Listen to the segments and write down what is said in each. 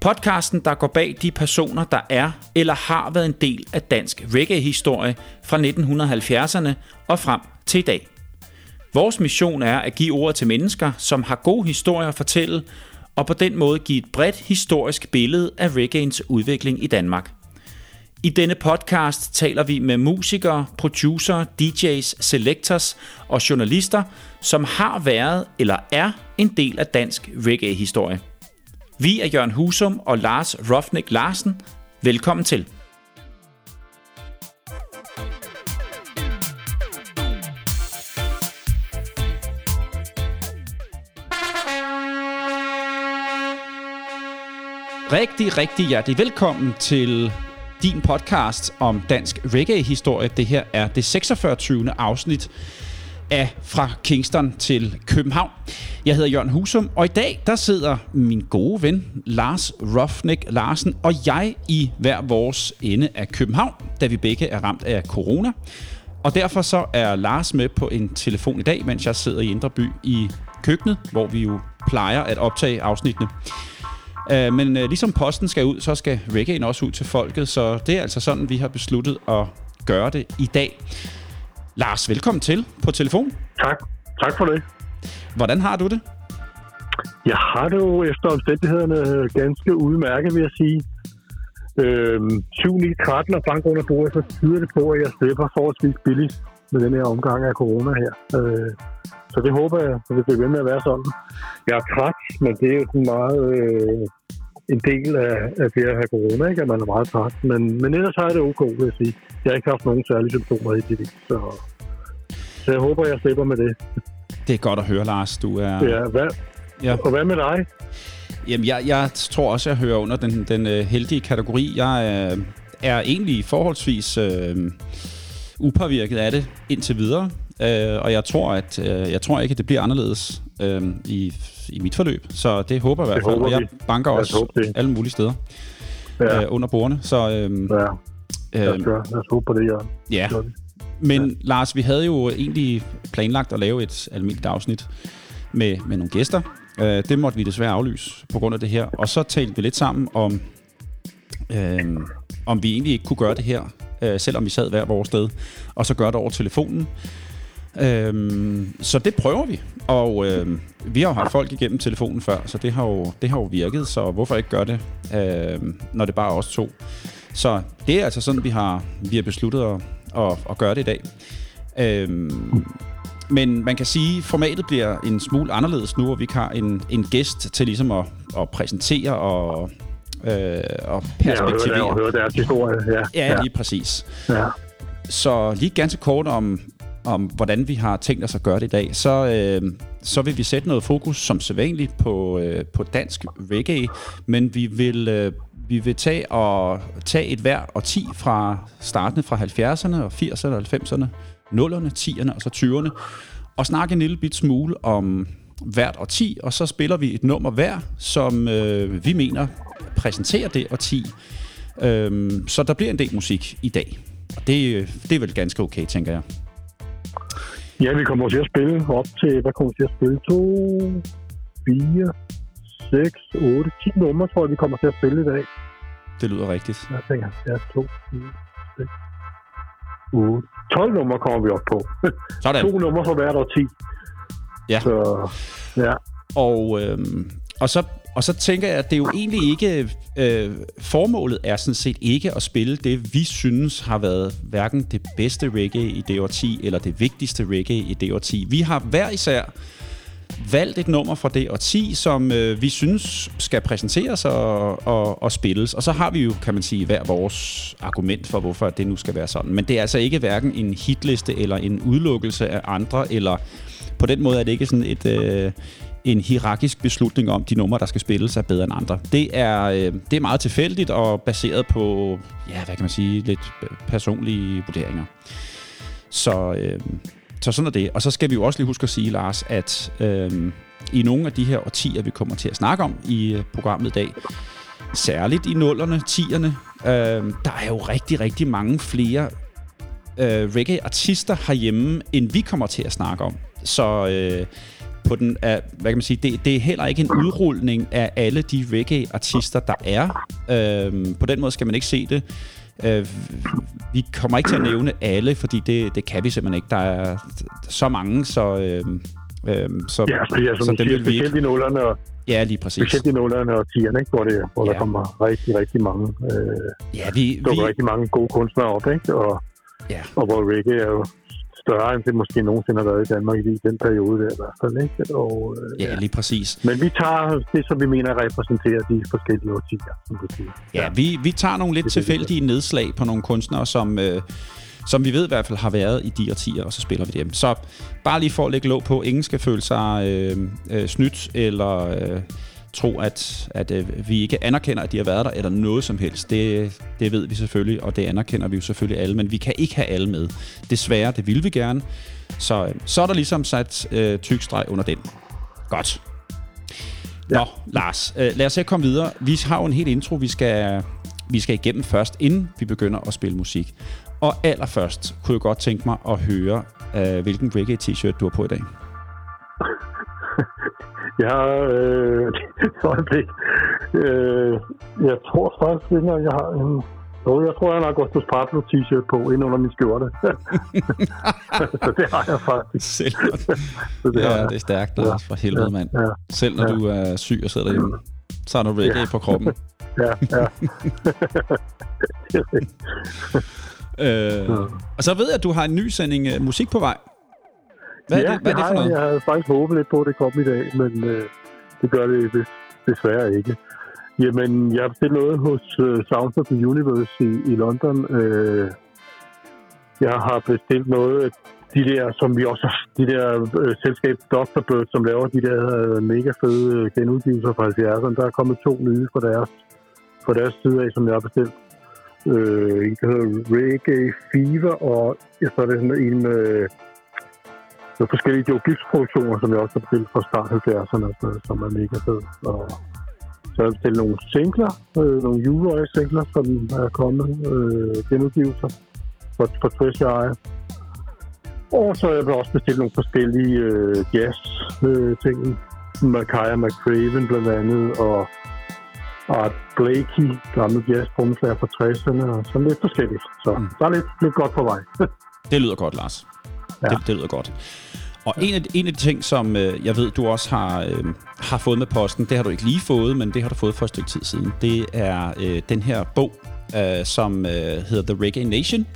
Podcasten, der går bag de personer, der er eller har været en del af dansk reggae-historie fra 1970'erne og frem til i dag. Vores mission er at give ord til mennesker, som har gode historier at fortælle, og på den måde give et bredt historisk billede af reggaeens udvikling i Danmark. I denne podcast taler vi med musikere, producer, DJ's, selectors og journalister, som har været eller er en del af dansk reggae-historie. Vi er Jørgen Husum og Lars Rofnik Larsen. Velkommen til. Rigtig, rigtig hjertelig velkommen til din podcast om dansk reggae-historie. Det her er det 46. afsnit af Fra Kingston til København. Jeg hedder Jørgen Husum, og i dag der sidder min gode ven Lars Rofnik Larsen og jeg i hver vores ende af København, da vi begge er ramt af corona. Og derfor så er Lars med på en telefon i dag, mens jeg sidder i Indre By i køkkenet, hvor vi jo plejer at optage afsnittene. Øh, men øh, ligesom posten skal ud, så skal reggae'en også ud til folket, så det er altså sådan, vi har besluttet at gøre det i dag. Lars, velkommen til på telefon. Tak. Tak for det. Hvordan har du det? Jeg har det jo efter omstændighederne ganske udmærket, vil jeg sige. Øhm, 7-9 13 og bank under bordet, så tyder det på, at jeg slipper forholdsvis billigt med den her omgang af corona her. Øh, så det håber jeg, at det bliver ved med at være sådan. Jeg er træt, men det er jo sådan meget øh, en del af, af det at have corona, ikke? at man er meget træt. Men, men ellers har jeg det ok, vil jeg sige. Jeg har ikke haft nogen særlige symptomer i det, så, så jeg håber, jeg slipper med det. Det er godt at høre, Lars. Du er... Ja, hvad, ja. Og hvad med dig? Jamen, jeg, jeg tror også, jeg hører under den, den uh, heldige kategori. Jeg uh, er egentlig forholdsvis uh, upåvirket af det indtil videre. Uh, og jeg tror, at uh, jeg tror ikke, at det bliver anderledes uh, i, i mit forløb. Så det håber jeg i hvert fald. Og jeg banker også alle mulige steder ja. uh, under bordene. Så, uh, ja. Jeg, uh, jeg håber på det, ja. Ja. Men ja. Lars, vi havde jo egentlig planlagt at lave et almindeligt afsnit med, med nogle gæster. Uh, det måtte vi desværre aflyse på grund af det her. Og så talte vi lidt sammen om, uh, om vi egentlig ikke kunne gøre det her, uh, selvom vi sad hver vores sted, og så gøre det over telefonen. Uh, så det prøver vi. Og uh, vi har jo haft folk igennem telefonen før, så det har jo, det har jo virket, så hvorfor ikke gøre det, uh, når det bare er os to? Så det er altså sådan, vi har, vi har besluttet at, at, at gøre det i dag. Øhm, men man kan sige, at formatet bliver en smule anderledes nu, og vi har en, en gæst til ligesom at, at præsentere og, øh, og perspektivere. Ja, og høre, deres historie. Ja, ja, ja. lige præcis. Ja. Så lige ganske kort om, om, hvordan vi har tænkt os at gøre det i dag, så, øh, så vil vi sætte noget fokus som sædvanligt på, øh, på dansk reggae, men vi vil øh, vi vil tage og tage et hver og 10 fra startende fra 70'erne og 80'erne og 90'erne, 0'erne, 10'erne og så 20'erne, og snakke en lille bit smule om hvert og 10, og så spiller vi et nummer hver, som øh, vi mener præsenterer det og 10. Øhm, så der bliver en del musik i dag. Og det, øh, det er vel ganske okay, tænker jeg. Ja, vi kommer til at spille op til, hvad kommer vi til at spille? 2, 4, 6, 8, 10 numre, tror jeg, vi kommer til at spille i dag. Det lyder rigtigt. Jeg tænker, ja, 2, 4, 6, 8. 12 numre kommer vi op på. Sådan. to numre for hvert år 10. Ja. Så, ja. Og, øhm, og så og så tænker jeg, at det er jo egentlig ikke... Øh, formålet er sådan set ikke at spille det, vi synes har været hverken det bedste reggae i det 10 eller det vigtigste reggae i det 10 Vi har hver især valgt et nummer fra det 10 som øh, vi synes skal præsenteres og, og, og spilles. Og så har vi jo, kan man sige, hver vores argument for, hvorfor det nu skal være sådan. Men det er altså ikke hverken en hitliste eller en udelukkelse af andre, eller på den måde er det ikke sådan et, øh, en hierarkisk beslutning om, de numre, der skal spilles, er bedre end andre. Det er, øh, det er meget tilfældigt og baseret på, ja, hvad kan man sige, lidt øh, personlige vurderinger. Så, øh, så sådan er det. Og så skal vi jo også lige huske at sige, Lars, at øh, i nogle af de her årtier, vi kommer til at snakke om i øh, programmet i dag, særligt i nullerne, tierne, øh, der er jo rigtig, rigtig mange flere øh, reggae-artister herhjemme, end vi kommer til at snakke om. Så øh, på den er, hvad kan man sige, det, det er heller ikke en udrulning af alle de reggae-artister, der er. Øh, på den måde skal man ikke se det. Øh, vi kommer ikke til at nævne alle, fordi det, det kan vi simpelthen ikke. Der er så mange, så... Øh, øh, så, ja, så, ja, som så dem siger, vi ikke... i nullerne og Ja, lige præcis. Specielt i nullerne og tierne, ikke? hvor, det, hvor ja. der kommer rigtig, rigtig mange, øh, ja, vi, vi... rigtig mange gode kunstnere op, ikke? Og, ja. og hvor reggae er jo større, end det måske nogensinde har været i Danmark i den periode der i hvert fald. Ikke? Og, øh, ja, lige præcis. Men vi tager det, som vi mener repræsenterer de forskellige årtier, som du siger. Ja, ja vi, vi tager nogle lidt det, tilfældige det. nedslag på nogle kunstnere, som... Øh, som vi ved i hvert fald har været i de årtier, og så spiller vi dem. Så bare lige for at lægge låg på, ingen skal føle sig øh, øh, snydt eller øh, tro, at, at øh, vi ikke anerkender, at de har været der, eller noget som helst. Det, det ved vi selvfølgelig, og det anerkender vi jo selvfølgelig alle, men vi kan ikke have alle med. Desværre, det vil vi gerne. Så, øh, så er der ligesom sat øh, tykstreg under den. Godt. Ja. Nå, Lars, øh, lad os se komme videre. Vi har jo en helt intro, vi skal, vi skal igennem først, inden vi begynder at spille musik. Og allerførst kunne jeg godt tænke mig at høre, øh, hvilken reggae-t-shirt du har på i dag. Jeg har øh, øjeblik. Øh, jeg tror faktisk ikke, at jeg har en... Jo, jeg tror, jeg har Augustus Pablo t-shirt på ind under min skjorte. så det har jeg faktisk. Selv så det ja, det er stærkt, Lars, for helvede, ja, mand. Ja, Selv når ja. du er syg og sidder derhjemme, så har du reggae ja. på kroppen. ja, ja. øh, og så ved jeg, at du har en ny sending uh, musik på vej. Hvad ja, er det, hvad er det for noget? Jeg havde faktisk håbet lidt på, at det kom i dag, men øh, det gør det desværre ikke. Jamen, jeg har bestilt noget hos uh, Sounds of the Universe i, i London. Uh, jeg har bestilt noget de der, som vi også de der uh, selskab Dr. Bird, som laver de der uh, mega fede genudgivelser fra 70'erne. Der er kommet to nye fra deres, fra deres side af, som jeg har bestilt. Uh, en, der hedder Reggae Fever, og ja, så er det sådan en... Uh, er forskellige Joe Gibbs-produktioner, som jeg også har bestilt fra start 70'erne, som er mega fed. Og så har jeg bestilt nogle singler, øh, nogle juleøje-singler, som er kommet, øh, genudgivelser for, for Treasure Eye. Og så har jeg også bestilt nogle forskellige øh, jazz-ting. Øh, Makaya McCraven blandt andet, og Art Blakey, gamle jazz fra 60'erne, og sådan lidt forskelligt. Så mm. der er lidt, lidt godt på vej. det lyder godt, Lars. Ja. Det, det lyder godt. Og en af, en af de ting, som øh, jeg ved, du også har, øh, har fået med posten, det har du ikke lige fået, men det har du fået for et stykke tid siden, det er øh, den her bog, øh, som øh, hedder The Reggae Nation.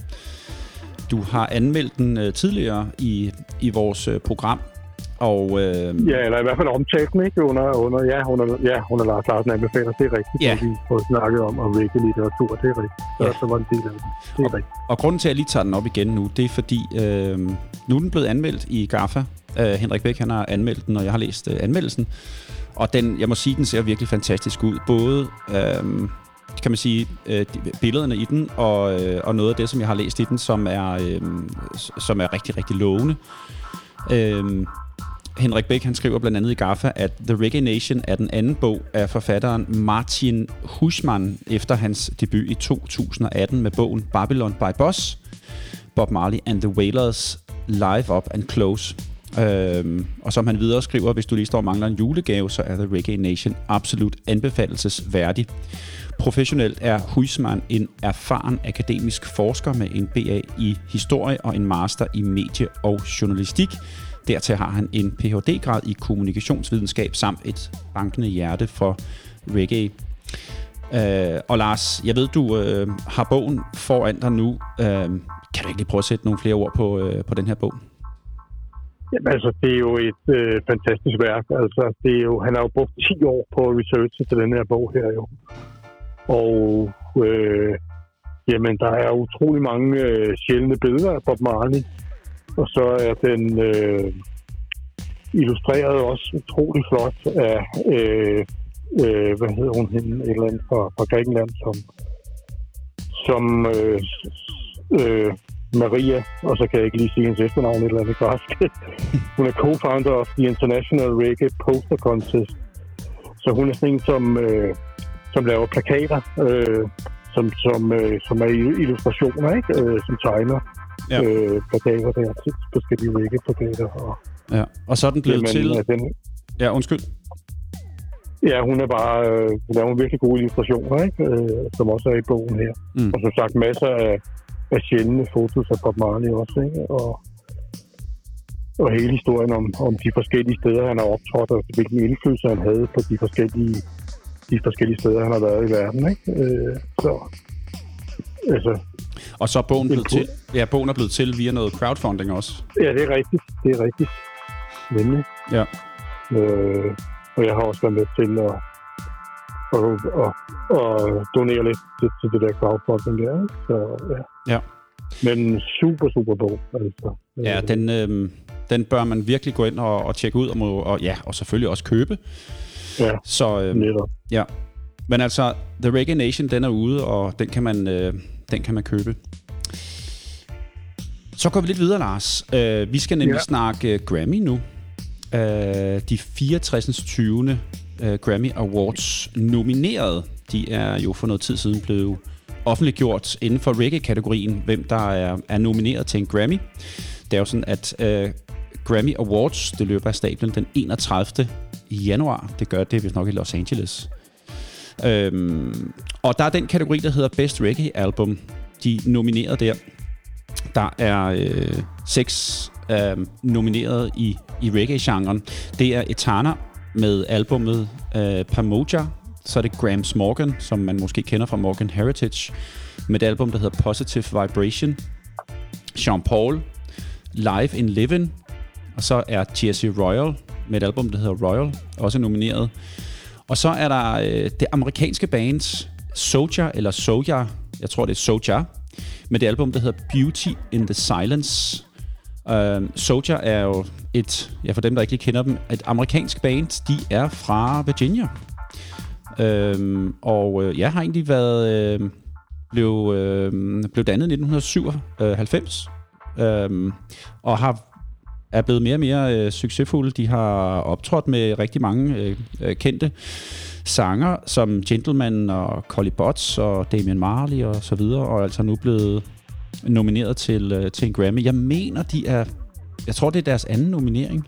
Du har anmeldt den øh, tidligere i, i vores øh, program, og, øh, ja, eller i hvert fald omtalt den, ikke? Under, under, ja, under, ja, under Lars Larsen anbefaler. Det er rigtigt, ja. vi får snakket om, om reggae-litteratur. Det er rigtigt. Så, ja. så var det del af det. Det er og, rigtigt. Og grunden til, at jeg lige tager den op igen nu, det er fordi, øh, nu er den blevet anmeldt i GAFA. Øh, Henrik Bæk, han har anmeldt den, og jeg har læst øh, anmeldelsen. Og den, jeg må sige, den ser virkelig fantastisk ud. Både... Øh, kan man sige, øh, billederne i den, og, øh, og noget af det, som jeg har læst i den, som er, øh, som er rigtig, rigtig lovende. Øh, Henrik Bæk han skriver blandt andet i GAFA, at The Reggae Nation er den anden bog af forfatteren Martin Huschmann efter hans debut i 2018 med bogen Babylon by Boss, Bob Marley and the Wailers Live Up and Close. Øhm, og som han videre skriver, hvis du lige står og mangler en julegave, så er The Reggae Nation absolut anbefalelsesværdig. Professionelt er Huisman en erfaren akademisk forsker med en BA i historie og en master i medie- og journalistik, Dertil har han en Ph.D.-grad i kommunikationsvidenskab samt et bankende hjerte for reggae. Øh, og Lars, jeg ved, du øh, har bogen foran dig nu. Øh, kan du ikke lige prøve at sætte nogle flere ord på, øh, på den her bog? Jamen, altså, det er jo et øh, fantastisk værk. Altså, det er jo, han har jo brugt 10 år på research til den her bog her jo. Og øh, jamen, der er utrolig mange øh, sjældne billeder af Bob Marley og så er den, øh, illustreret også utrolig flot af, øh, øh, hvad hedder hun, hende, et eller andet fra, fra Grækenland, som, som øh, øh, Maria, og så kan jeg ikke lige sige hendes efternavn et eller andet græsk. hun er co-founder of the International Reggae Poster Contest. Så hun er sådan en, som, øh, som laver plakater, øh, som, som, øh, som er illustrationer, ikke? Øh, som tegner Ja. øh, plakater der forskellige reggae-plakater. Og, Ja. Og så er den blevet til... den, Ja, undskyld. Ja, hun er bare øh, hun laver virkelig gode illustrationer, ikke? Øh, som også er i bogen her. Mm. Og som sagt, masser af, af sjældne fotos af Bob Marley også, ikke? Og, og hele historien om, om de forskellige steder, han har optrådt, og hvilken indflydelse han havde på de forskellige, de forskellige steder, han har været i verden, ikke? Øh, så, altså, Og så er bogen blevet til, ja, bogen er blevet til via noget crowdfunding også. ja, det er rigtigt. Det er rigtigt. Nemlig. Ja. Øh, og jeg har også været med til at, at, at, at donere lidt til, til det der crowdfunding der. Så ja. Ja. Men super, super bog. Altså. Ja, Øh, den, øh, den bør man virkelig gå ind og, og tjekke ud, og, må, og, ja, og selvfølgelig også købe. Ja, Så, øh, netop. ja. Men altså, The Reggae Nation, den er ude, og den kan man, øh, den kan man købe. Så går vi lidt videre, Lars. Øh, vi skal nemlig ja. Snakke øh, Grammy nu. Øh, de 64. 20. Øh, Grammy Awards nomineret, de er jo for noget tid siden blevet offentliggjort inden for reggae-kategorien, hvem der er, er nomineret til en Grammy. Det er jo sådan, at øh, Grammy Awards, det løber af stablen den 31. januar. Det gør det vist nok i Los Angeles. Øhm, og der er den kategori, der hedder Best Reggae Album. De nominerede nomineret der. Der er øh, seks øh, nomineret i, i reggae-genren. Det er Etana med albumet øh, Pamoja. Så er det Grams Morgan, som man måske kender fra Morgan Heritage, med et album, der hedder Positive Vibration. Sean Paul, Live in Living. Og så er Jesse Royal med et album, der hedder Royal, også nomineret. Og så er der øh, det amerikanske band Soja, eller Soja, jeg tror det er Soja, med det album, der hedder Beauty in the Silence. Øh, Soja er jo et, ja for dem, der ikke lige kender dem, et amerikansk band. De er fra Virginia. Øh, og øh, jeg har egentlig været øh, blev, øh, blev dannet i 1997 øh, og har er blevet mere og mere øh, succesfulde. De har optrådt med rigtig mange øh, øh, kendte sanger, som Gentleman og Collie Butts og Damian Marley og så videre, og er altså nu blevet nomineret til, øh, til en Grammy. Jeg mener, de er... Jeg tror, det er deres anden nominering.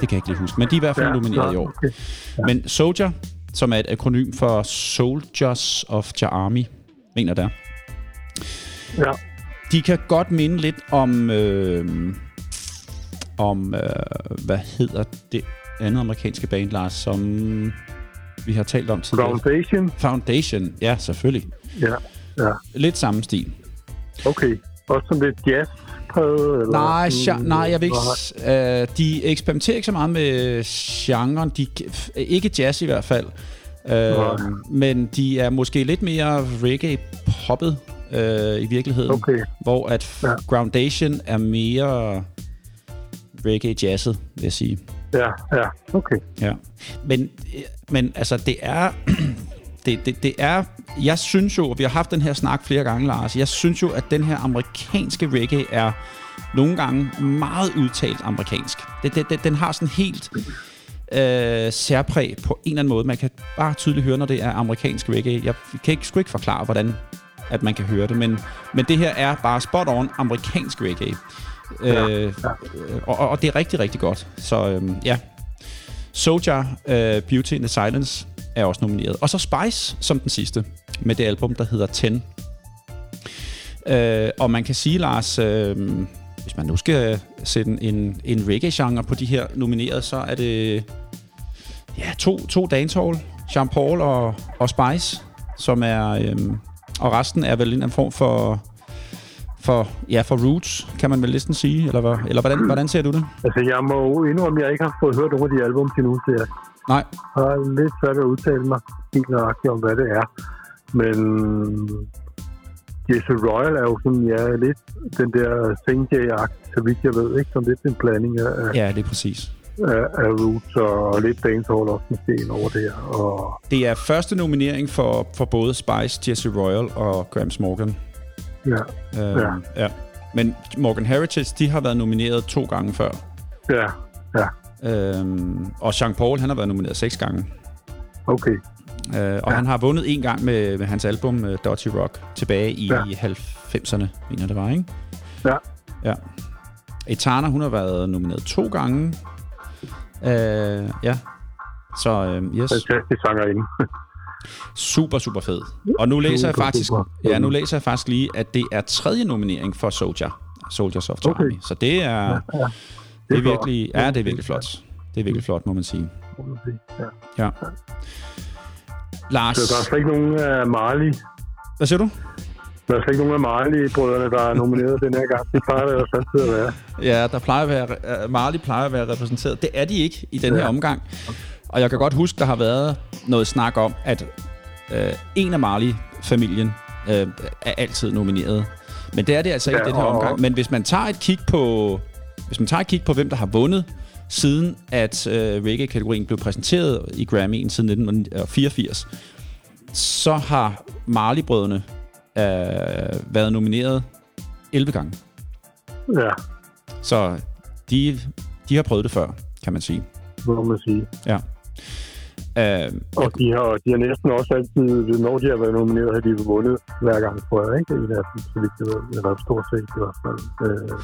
Det kan jeg ikke lige huske, men de er i hvert fald ja, nomineret i år. Ja. Men Soldier, som er et akronym for Soldiers of the Army, mener der. Ja. De kan godt minde lidt om, øh, om øh, hvad hedder det andet amerikanske band, Lars, som vi har talt om tidligere. Foundation. Foundation, ja, selvfølgelig. Ja, ja. Lidt samme stil. Okay. Også sådan lidt jazz? Eller Nej, sådan, ja, nej, jeg vil ikke... Øh, de eksperimenterer ikke så meget med genren. De, ikke jazz i hvert fald. Øh, Nej. men de er måske lidt mere reggae-poppet øh, i virkeligheden. Okay. Hvor at Ja. Groundation er mere reggae-jazzet, vil jeg sige. Ja, ja. Okay. Ja. Men, men altså, det er... det, det, det er... Jeg synes jo, og vi har haft den her snak flere gange, Lars, jeg synes jo, at den her amerikanske reggae er nogle gange meget udtalt amerikansk. Det, det, det, den har sådan helt øh, særpræg på en eller anden måde. Man kan bare tydeligt høre, når det er amerikansk reggae. Jeg kan ikke, sgu ikke forklare, hvordan at man kan høre det, men, men det her er bare spot on amerikansk reggae. Ja, Øh, og, og- og det er rigtig, rigtig godt. Så øhm, ja, Soja, uh, Beauty in the Silence er også nomineret. Og så Spice som den sidste, med det album, der hedder 10. Uh, og man kan sige, Lars, uh, hvis man nu skal sætte en, en reggae-genre på de her nominerede, så er det ja, to, to dancehall, Jean Paul og, og Spice, som er... Øhm, og resten er vel en eller anden form for, for, ja, for roots, kan man vel næsten sige, eller, hvad, eller hvordan, hvordan ser du det? Altså, jeg må indrømme, at jeg ikke har fået hørt nogle af de album til nu, så jeg Nej, har lidt svært at udtale mig helt nøjagtigt om, hvad det er. Men Jesse Royal er jo sådan, ja, lidt den der Singh-agt, så vidt jeg ved, ikke? Som lidt en blanding af, Ja, det er præcis. Af, af Roots og lidt dancehall også måske over der. Og Det er første nominering for, for både Spice, Jesse Royal og Grams Morgan. ja, Øh, Ja. ja. Men Morgan Heritage, de har været nomineret to gange før. ja, ja, Øhm, og Jean Paul, han har været nomineret seks gange. okay. Øh, og ja. han har vundet en gang med, med hans album uh, Dodgy Rock tilbage i Ja. 90'erne, mener det var, ikke? Ja. Ja. Etana, hun har været nomineret to gange. Øh, ja. Så øh, yes, Fantastisk sangerinde. super, super fed. Og nu læser jeg Super, faktisk, super. ja, nu læser jeg faktisk lige, at det er tredje nominering for Soldier. Soldiers of Okay. Army. Så det er, ja, ja. det er flot. virkelig, ja, det er virkelig flot. Det er virkelig flot, må man sige. Ja. Ja. Lars, Så der er slet ikke nogen af Marley. hvad siger du? Der er slet ikke nogen af Marley-brødrene, der er nomineret den her gang. Det plejer det jo altid at være. Ja, der plejer at være, uh, Marley plejer at være repræsenteret. Det er de ikke i den her Ja. omgang. Og jeg kan godt huske, der har været noget snak om, at uh, en af Marley-familien uh, er altid nomineret. Men det er det altså ikke i Ja, den her og- omgang. Men hvis man tager et kig på, hvis man tager et kig på, hvem der har vundet, siden at uh, reggae-kategorien blev præsenteret i Grammy'en siden 1984, så har Marley-brødrene uh, været nomineret 11 gange. Ja, Så de, de har prøvet det før, kan man sige. må man sige. Ja. Uh, Og de har, de har næsten også altid, når de har været nomineret, har de vundet hver gang, tror jeg, ikke? Af dem, så vidt jeg ved. Eller stort set i hvert fald. Øh,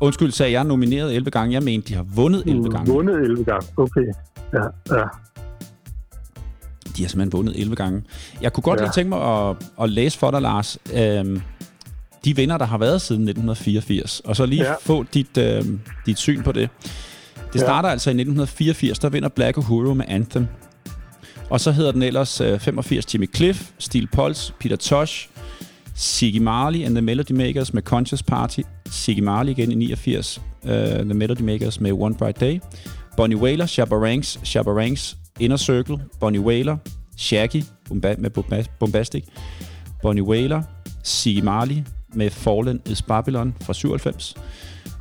undskyld, sagde jeg nomineret 11 gange. Jeg mente, de har vundet 11 gange. Vundet 11 gange, okay. Ja, ja. De har simpelthen vundet 11 gange. Jeg kunne godt Ja. lige tænke mig at, at læse for dig, Lars, øhm, de vinder, der har været siden 1984. Og så lige Ja. få dit, øh, dit syn på det. Det Ja. starter altså i 1984, der vinder Black Uhuru med Anthem. Og så hedder den ellers øh, 85 Jimmy Cliff, Steel Pulse, Peter Tosh, Siggy Marley and the Melody Makers med Conscious Party, Siggy Marley igen i 89, uh, The Melody Makers med One Bright Day, Bonnie Whaler, Shabba Ranks, Shabba Ranks, Inner Circle, Bonnie Whaler, Shaggy Bomba- med Bomba- Bombastic, Bonnie Whaler, Siggy Marley med Fallen is Babylon fra 97,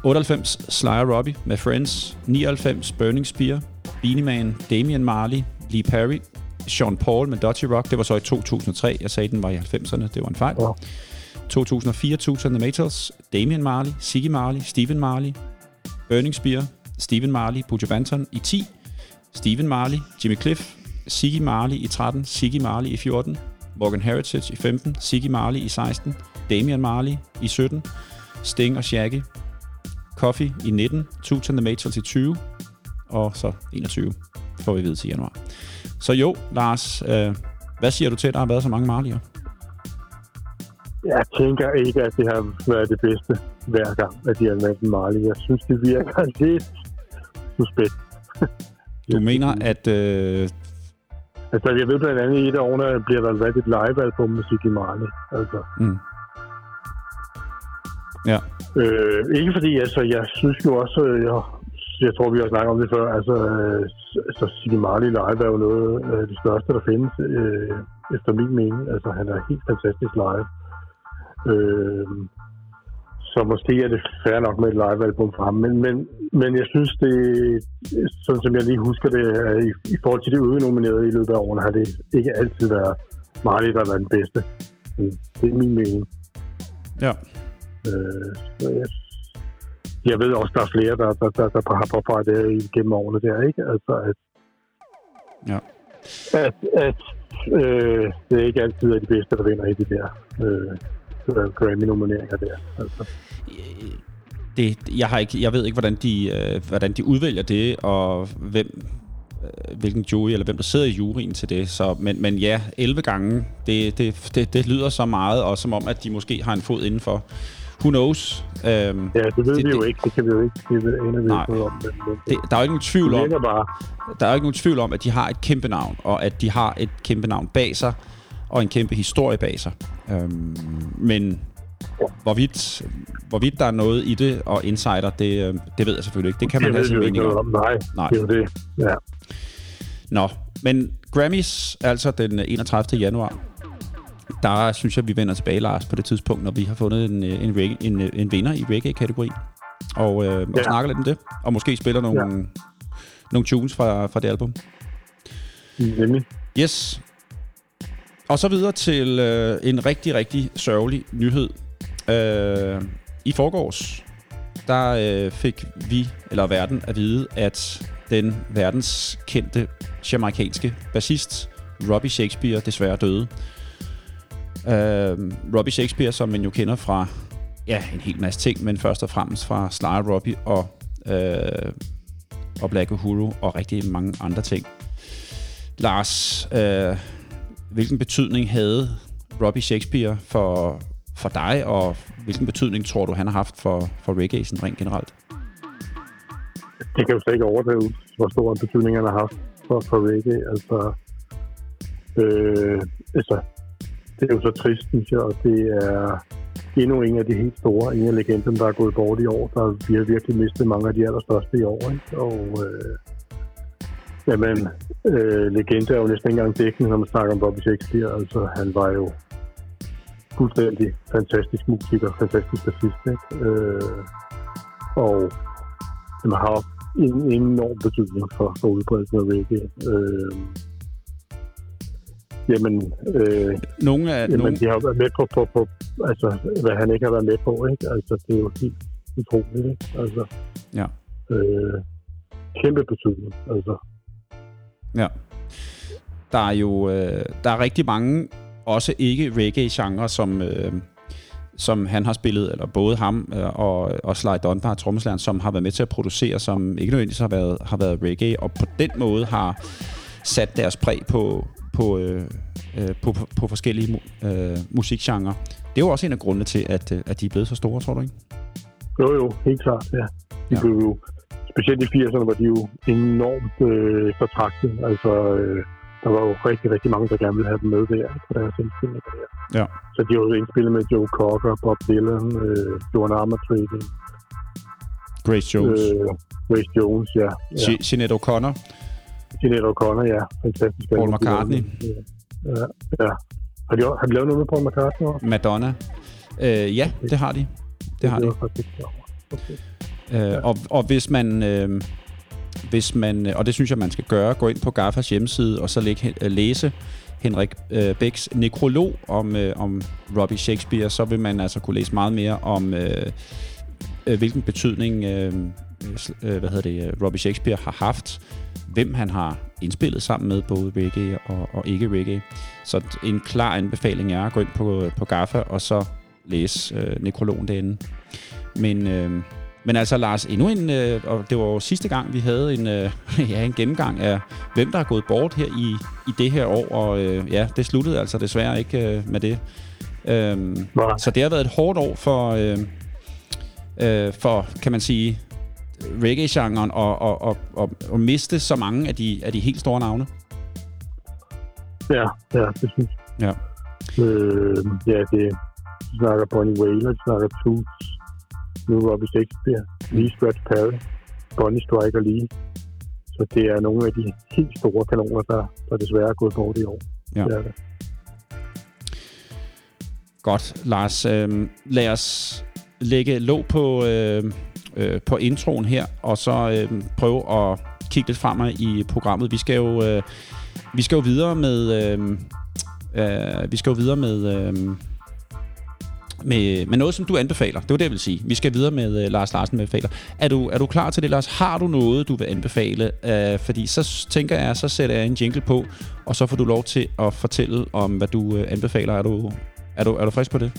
98 Sly Robbie med Friends, 99 Burning Spear, Beanie Man, Damian Marley, Lee Perry, Sean Paul med Dodgy Rock. Det var så i 2003. Jeg sagde, den var i 90'erne. Det var en fejl. Ja. 2004 Toots and the Maytals, Damian Marley, Siggy Marley, Stephen Marley, Burning Spear, Stephen Marley, Buju Banton i 10, Stephen Marley, Jimmy Cliff, Siggy Marley i 13, Siggy Marley i 14, Morgan Heritage i 15, Siggy Marley i 16, Damian Marley i 17, Sting og Shaggy, Coffee i 19, Tutan the Matrix i 20, og så 21 får vi videre til januar. Så jo, Lars, øh, hvad siger du til, at der har været så mange Marley'er? Jeg tænker ikke, at det har været det bedste hver gang, at de har været en Marley. Jeg synes, det virker lidt suspekt. Du mener, at... Øh, Altså, jeg ved blandt andet, at i et af årene bliver der valgt et live-album med Siggy Marley. Altså, mm, ja, øh, ikke fordi, altså, jeg synes jo også, øh, jeg, jeg tror, vi har snakket om det før, altså, øh, så Siggy Marley live er jo noget af det største, der findes, øh, efter min mening. Altså, han er helt fantastisk live. Øh, så måske er det fair nok med et live-album for ham. Men, men, men jeg synes, det, sådan som jeg lige husker det, i, i forhold til de øvrige nominerede i løbet af årene, har det ikke altid været Marley, der har været den bedste. Det er min mening. ja. Øh, så jeg, jeg ved også, der er flere, der, der, der, der har påpeget det gennem årene der, ikke? Altså, at, Ja. at, at øh, det er ikke altid er de bedste, der vinder i de der øh, Grammy-nomineringer der. Altså. det, jeg, har ikke, jeg ved ikke, hvordan de, øh, hvordan de udvælger det, og hvem, øh, hvilken jury, eller hvem der sidder i juryen til det. Så, men, men ja, 11 gange, det, det, det, det lyder så meget, og som om, at de måske har en fod indenfor. Who knows? Øhm, Ja, det ved Det- vi jo det- ikke. Det kan vi jo ikke. Det ved vi Nej. noget om. Men, men det, der er jo ikke nogen tvivl om, bare. der er jo ikke nogen tvivl om, at de har et kæmpe navn, og at de har et kæmpe navn bag sig, og en kæmpe historie bag sig. Øhm, men hvorvidt, hvorvidt der er noget i det, og insider, det, øh, det ved jeg selvfølgelig ikke. Det kan man det have sin mening om. Nej, Nej. det er det. Ja. Nå, men Grammys, altså den 31. januar, der synes jeg, vi vender tilbage, Lars, på det tidspunkt, når vi har fundet en, øh, en, reggae, en, øh, en vinder i reggae-kategori. Og, øh, og Ja. snakker lidt om det. Og måske spiller nogle, ja. nogle tunes fra, fra det album. Nemlig. Yes. Og så videre til øh, en rigtig, rigtig sørgelig nyhed. Øh, I forgårs, der øh, fik vi, eller verden, at vide, at den verdenskendte jamaikanske bassist, Robbie Shakespeare, desværre døde. Øh, Robbie Shakespeare, som man jo kender fra ja, en hel masse ting, men først og fremmest fra Sly Robbie og, øh, og Black Uhuru og rigtig mange andre ting. Lars, øh, hvilken betydning havde Robbie Shakespeare for, for dig, og hvilken betydning tror du, han har haft for, for reggae sådan rent generelt? Det kan jo slet ikke overdrive, hvor stor en betydning han har haft for, for reggae. Altså, øh, altså, det er jo så trist, synes jeg, og det er endnu en af de helt store, en af legenderne, der er gået bort i år. Der, vi har virkelig mistet mange af de allerstørste i år, ikke? Og øh, jamen, øh, legende er jo næsten ikke engang dækkende, når man snakker om Bobby Shakespeare. Altså, han var jo fuldstændig fantastisk musiker, fantastisk bassist, ikke? Øh, og som har haft en enorm betydning for, for udbredelsen af reggae. Øh, jamen, øh, Nogle af, jamen nogle, de har været med på, på, på, altså, hvad han ikke har været med på, ikke? Altså, det er jo helt utroligt, ikke? Altså, Ja. Øh, kæmpe betydning, altså. Ja. Der er jo øh, der er rigtig mange, også ikke reggae-genre, som, øh, som han har spillet, eller både ham øh, og, og Sly Dunbar, trommeslageren, som har været med til at producere, som ikke nødvendigvis har været, har været reggae, og på den måde har sat deres præg på, på, øh, øh, på, på, på forskellige øh, musikgenre. Det er jo også en af grundene til, at, øh, at de er blevet så store, tror du ikke? Jo, jo, helt klart, ja. De ja. blev jo, specielt i 80'erne var de jo enormt øh, fortragtet. Altså, øh, der var jo rigtig, rigtig mange, der gerne ville have dem med der på deres indspilninger der. Ja. Så de har jo indspillet med Joe Cocker, Bob Dylan, øh, Joan Armatrading, Grace Jones, øh, øh, Grace Jones, ja. ja. Sinead O'Connor, Sinead O'Connor, ja. Fantastisk. Paul McCartney. Ja, ja. Har de, har de lavet noget med Paul McCartney også? Madonna. Øh, ja, det har de. Det har de. Okay. Øh, og, og hvis man... Øh, hvis man, og det synes jeg, man skal gøre, gå ind på Gaffas hjemmeside og så lægge, øh, læse Henrik øh, Bæks nekrolog om, øh, om Robbie Shakespeare, så vil man altså kunne læse meget mere om, øh, øh, hvilken betydning øh, øh, hvad hedder det, øh, Robbie Shakespeare har haft, hvem han har indspillet sammen med, både reggae og, og ikke reggae. Så en klar anbefaling er at gå ind på, på Gaffa og så læse øh, nekrologen derinde. Men, øh, men altså Lars, endnu en, øh, og det var jo sidste gang, vi havde en, øh, ja, en gennemgang af, hvem der er gået bort her i, i det her år, og øh, ja, det sluttede altså desværre ikke øh, med det. Øhm, så det har været et hårdt år for, øh, øh, for kan man sige, reggae-genren og, og, og, og, og miste så mange af de, af de helt store navne. Ja, ja, det synes Ja. Øh, ja, det de snakker Bonnie Whaler, de snakker Toots, nu Robbie Shakespeare, Lee Scratch Perry, Bonnie Striker Lee. Så det er nogle af de helt store kanoner, der, der desværre er gået bort i år. Ja. Det er det. Godt, Lars. Øh, lad os lægge låg på, øh, øh, på introen her, og så øh, prøve at kigge lidt fremad i programmet. Vi skal jo, øh, vi skal jo videre med... Øh, øh, vi skal jo videre med... Øh, med, med noget, som du anbefaler. Det var det, jeg vil sige. Vi skal videre med uh, Lars Larsen anbefaler. Er du, er du klar til det, Lars? Har du noget, du vil anbefale? Uh, fordi så tænker jeg, så sætter jeg en jingle på, og så får du lov til at fortælle om, hvad du uh, anbefaler. Er du, er, du, er du frisk på det?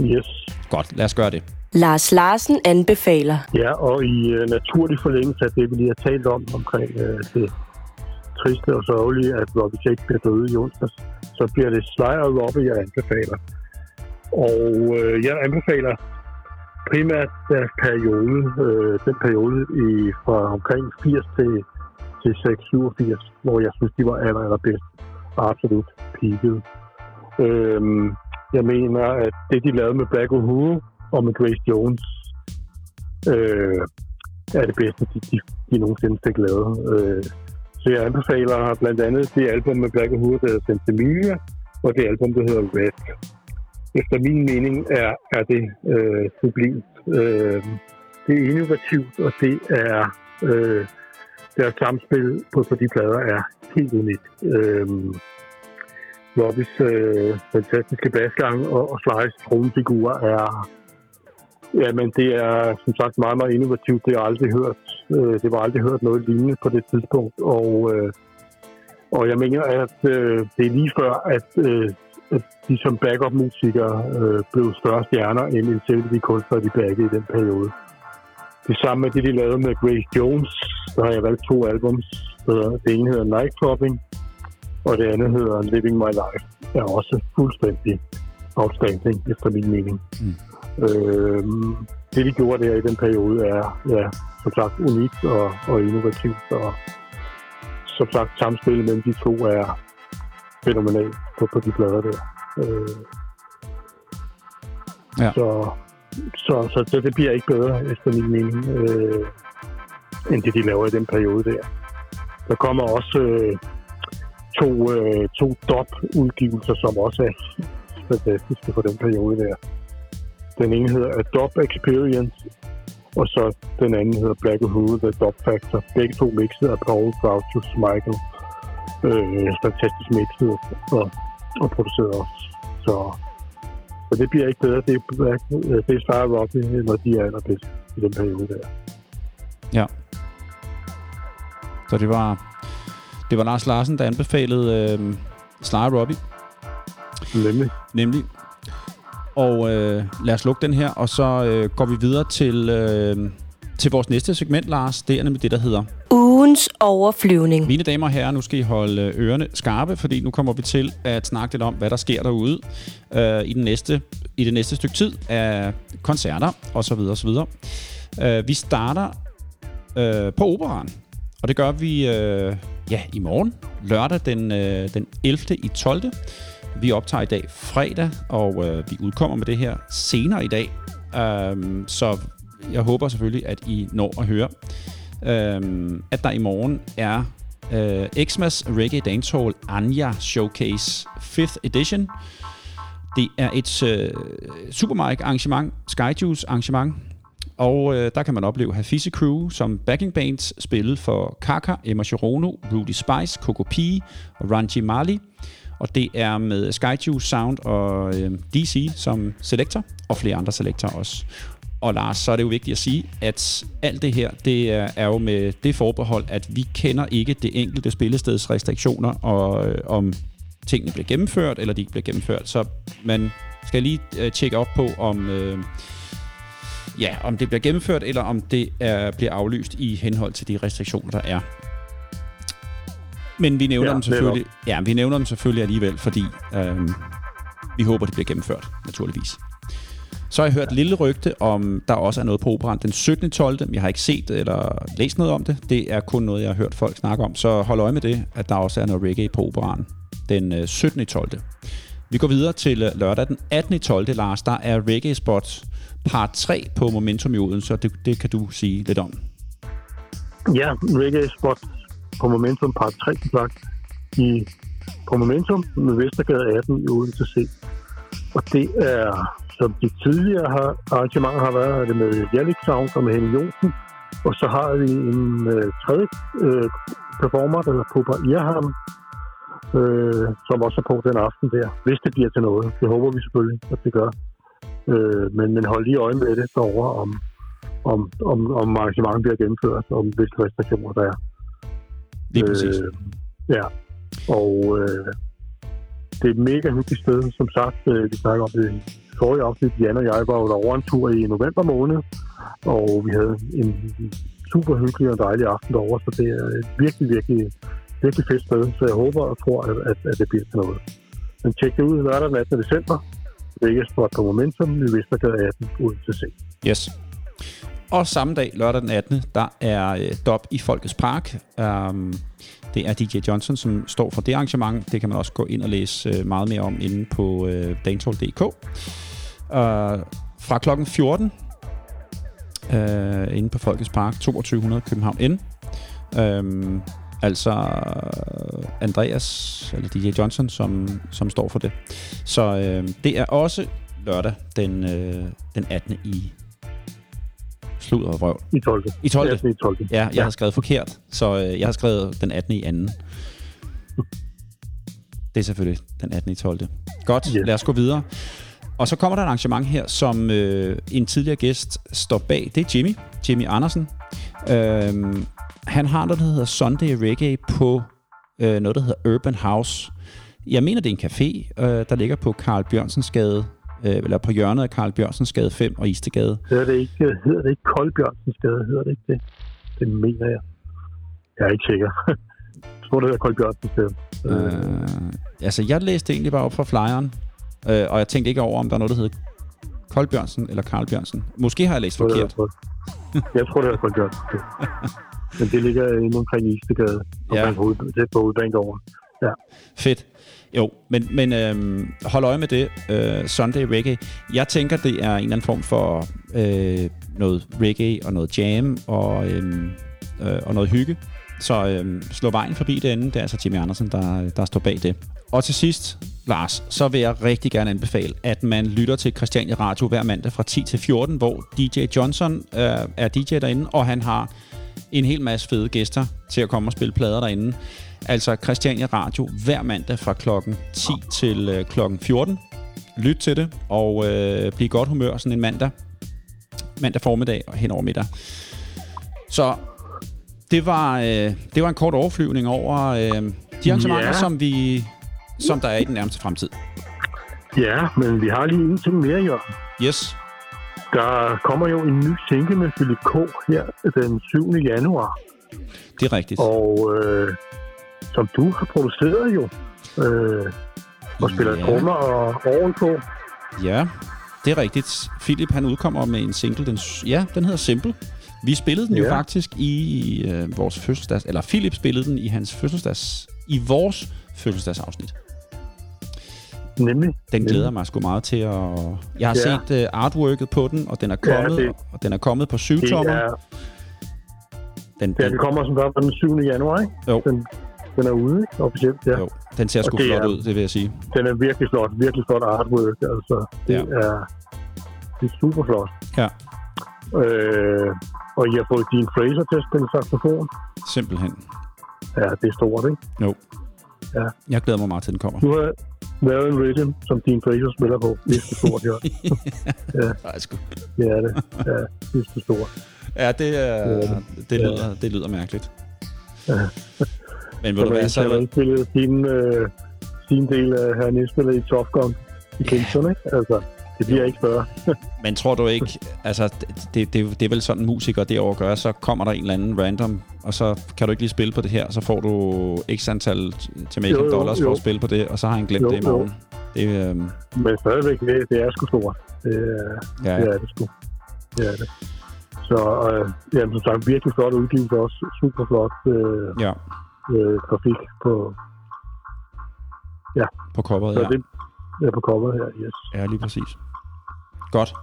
Yes. Godt, lad os gøre det. Lars Larsen anbefaler. Ja, og i uh, naturlig forlængelse af det, vi lige har talt om, omkring uh, det triste og sørgelige, at Robbie Shakespeare døde i onsdags, så bliver det Sly og Robbie, jeg anbefaler. Og øh, jeg anbefaler primært deres periode, øh, den periode i, fra omkring 80 til, til 687, hvor jeg synes, de var aller, aller bedst og absolut peaked. Øhm, jeg mener, at det, de lavede med Black Uhuru og med Grace Jones, øh, er det bedste, de, de, de nogensinde fik lavet. Øh, så jeg anbefaler blandt andet det album med Black Uhuru, der hedder Sensimilia, og det album, der hedder Red. Efter min mening er, er det øh, sublimt. Øh, det er innovativt, og det er øh, deres samspil på, på de plader er helt unikt. Øh, Robbys øh, fantastiske basgang og, og Slice tromfigur er Ja, men det er som sagt meget, meget innovativt. Det har aldrig hørt, øh, det var aldrig hørt noget lignende på det tidspunkt. Og, øh, og jeg mener, at øh, det er lige før, at, øh, at de som backup-musikere øh, blev større stjerner end en selv de kunstnere, de backede i den periode. Det samme med det, de lavede med Grace Jones. Der har jeg valgt to albums. Det ene hedder Nightclubbing, og det andet hedder Living My Life. Det er også fuldstændig outstanding, efter min mening. Mm. Øh, det, de gjorde der i den periode, er ja, som sagt unikt og, og innovativt. Og som sagt, samspillet mellem de to er fænomenalt på, på de plader der. Øh, ja. så, så, så, så det bliver ikke bedre, efter min mening, øh, end det, de laver i den periode der. Der kommer også øh, to, øh, to dop-udgivelser, som også er fantastiske for den periode der. Den ene hedder Adopt Experience, og så den anden hedder Black Who, The Dop Factor. Begge to mixet af Paul Grouchus Michael. Øh, fantastisk mixet og, og produceret også. Så, så det bliver ikke bedre. Det er, det er Star Rocky, når de er allerbedst i den periode der. Ja. Så det var, det var Lars Larsen, der anbefalede øh, Sly Robbie. Nemlig. Nemlig. Og øh, lad os lukke den her, og så øh, går vi videre til, øh, til vores næste segment, Lars. Det er nemlig det, der hedder... Ugens overflyvning. Mine damer og herrer, nu skal I holde øh, ørerne skarpe, fordi nu kommer vi til at snakke lidt om, hvad der sker derude øh, i, den næste, i det næste stykke tid af koncerter osv. osv. Øh, vi starter øh, på operan, og det gør vi øh, ja, i morgen, lørdag den, øh, den 11. i 12. Vi optager i dag fredag, og øh, vi udkommer med det her senere i dag. Øh, så jeg håber selvfølgelig, at I når at høre, um, at der i morgen er øh, Xmas Reggae Dancehall Anja Showcase 5th Edition. Det er et øh, supermarked arrangement, Skyjuice arrangement, og øh, der kan man opleve Hafizi Crew som backing bands spille for Kaka, Emma Chirono, Rudy Spice, Coco P og Ranji Mali og det er med Skyjuice Sound og øh, DC som selektor, og flere andre selektorer også. Og Lars, så er det jo vigtigt at sige, at alt det her, det er, jo med det forbehold, at vi kender ikke det enkelte spillesteds restriktioner, og øh, om tingene bliver gennemført, eller de ikke bliver gennemført. Så man skal lige øh, tjekke op på, om... Øh, ja, om det bliver gennemført, eller om det er, bliver aflyst i henhold til de restriktioner, der er. Men vi nævner ja, dem selvfølgelig. Ja, vi nævner dem selvfølgelig alligevel, fordi øhm, vi håber, det bliver gennemført, naturligvis. Så har jeg hørt et lille rygte om, der også er noget på operan den 17. 12. Jeg har ikke set eller læst noget om det. Det er kun noget, jeg har hørt folk snakke om. Så hold øje med det, at der også er noget reggae på operan den øh, 17. 12. Vi går videre til øh, lørdag den 18. 12. Lars, der er reggae spot part 3 på Momentum i Odense, så det, det kan du sige lidt om. Ja, reggae spot på Momentum part 3, sagt, i, på Momentum med Vestergade 18 i Odense C. Og det er, som de tidligere har, arrangementer har været, er det med Jallik Sound og med Henning Jonsen. Og så har vi en uh, tredje uh, performer, der hedder Pupa Irham, uh, som også er på den aften der. Hvis det bliver til noget. Det håber vi selvfølgelig, at det gør. Uh, men, men hold lige øje med det derovre, om, om, om, om arrangementet bliver gennemført, om hvilke restriktioner der er. Lige præcis. Øh, ja, og øh, det er et mega hyggeligt sted. Som sagt, øh, vi snakker om det forrige afsnit. Jan og jeg var jo over en tur i november måned, og vi havde en super hyggelig og dejlig aften derovre, så det er et virkelig, virkelig, virkelig fedt sted. Så jeg håber og tror, at, at, at det bliver til noget. Men tjek det ud lørdag den 18. december. Vegas på Momentum i Vestergade 18 ud til se. Yes. Og samme dag, lørdag den 18., der er øh, dop i Folkets Park. Um, det er DJ Johnson, som står for det arrangement. Det kan man også gå ind og læse øh, meget mere om inde på øh, dancehall.dk. Uh, øh, fra klokken 14 uh, øh, inde på Folkets Park, 2200 København N. Um, Altså Andreas, eller DJ Johnson, som, som står for det. Så øh, det er også lørdag den, øh, den 18. i sludder og vrøvl. I 12. I 12. Ja, i 12. Ja, jeg ja. har skrevet forkert, så øh, jeg har skrevet den 18. i anden. Det er selvfølgelig den 18. i 12. Godt, yes. lad os gå videre. Og så kommer der et arrangement her, som øh, en tidligere gæst står bag. Det er Jimmy, Jimmy Andersen. Øh, han har noget, der hedder Sunday Reggae på øh, noget, der hedder Urban House. Jeg mener, det er en café, øh, der ligger på Karl Bjørnsens gade, øh, eller på hjørnet af Karl Bjørnsens gade 5 og Istegade. Hedder det ikke, hedder det ikke Kold Bjørnsens gade? Hedder det ikke det? Det mener jeg. Jeg er ikke sikker. jeg tror, det hedder Kold Bjørnsens gade. Øh, altså, jeg læste egentlig bare op fra flyeren, øh, og jeg tænkte ikke over, om der er noget, der hedder Kold Bjørnsen eller Karl Bjørnsen. Måske har jeg læst forkert. Jeg tror, det er Kold Bjørnsens Men det ligger inde omkring Istegade, ja. på, tæt på Udbanegården. Ja. Fedt. Jo, men, men øh, hold øje med det. Øh, Sunday Reggae. Jeg tænker, det er en eller anden form for øh, noget reggae og noget jam og, øh, øh, og noget hygge. Så øh, slå vejen forbi det ende. Det er altså Jimmy Andersen, der, der står bag det. Og til sidst, Lars, så vil jeg rigtig gerne anbefale, at man lytter til Christiania Radio hver mandag fra 10 til 14, hvor DJ Johnson øh, er DJ derinde, og han har en hel masse fede gæster til at komme og spille plader derinde. Altså Christiania Radio hver mandag fra klokken 10 til øh, klokken 14. Lyt til det, og øh, bliv godt humør sådan en mandag. Mandag formiddag og hen over middag. Så det var, øh, det var en kort overflyvning over øh, de arrangementer, yeah. som, vi, som der er i den nærmeste fremtid. Ja, men vi har lige en ting mere, Jørgen. Yes. Der kommer jo en ny single med Philip K. her den 7. januar. Det er rigtigt. Og øh, som du har produceret jo, øh, og spiller ja. trommer og orgel på. Ja, det er rigtigt. Philip han udkommer med en single, den, ja, den hedder Simple. Vi spillede den ja. jo faktisk i øh, vores fødselsdags... Eller Philip spillede den i hans fødselsdags... I vores fødselsdagsafsnit. Nemlig. Den glæder Nemlig. mig sgu meget til at... Jeg har ja. set uh, artworket på den, og den er kommet, ja, det, og den er kommet på syvtommer. Er, den, den, ja, det kommer som der den 7. januar, ikke? Jo. Den, den er ude, ikke? Officielt, ja. Jo, den ser sgu flot er, ud, det vil jeg sige. Den er virkelig flot, virkelig flot artwork, altså. Det ja. er, det er super flot. Ja. Øh, og I har fået din Fraser til at spille saxofon. Simpelthen. Ja, det er stort, ikke? Jo. Ja. Jeg glæder mig meget til, den kommer. Du har lavet en rhythm, som din Fraser spiller på. Det er stort, ja. ja. Det er det. Ja, det er stort. Ja, det, er, det, er lyder, det lyder mærkeligt. Ja. Men vil du være så... Han har spillet sin, øh, sin del af, han spillet i Top Gun i Kingston, ikke? Altså, det bliver ikke større. Men tror du ikke, altså det, det, det er vel sådan musikere derovre gør, så kommer der en eller anden random, og så kan du ikke lige spille på det her, så får du x antal Jamaican jo, jo, dollars for jo. at spille på det, og så har han glemt jo, det i morgen. Det, øhm... Men stadigvæk, det, det er sgu stort. Det, ja. det er det sgu. Det er det. Så øh, jamen, som sagt, virkelig flot udgivelse også. Super flot øh, ja. Øh, grafik på... Ja. På coveret, så ja. Det, ja, på coveret her, yes. Ja, lige præcis. Godt.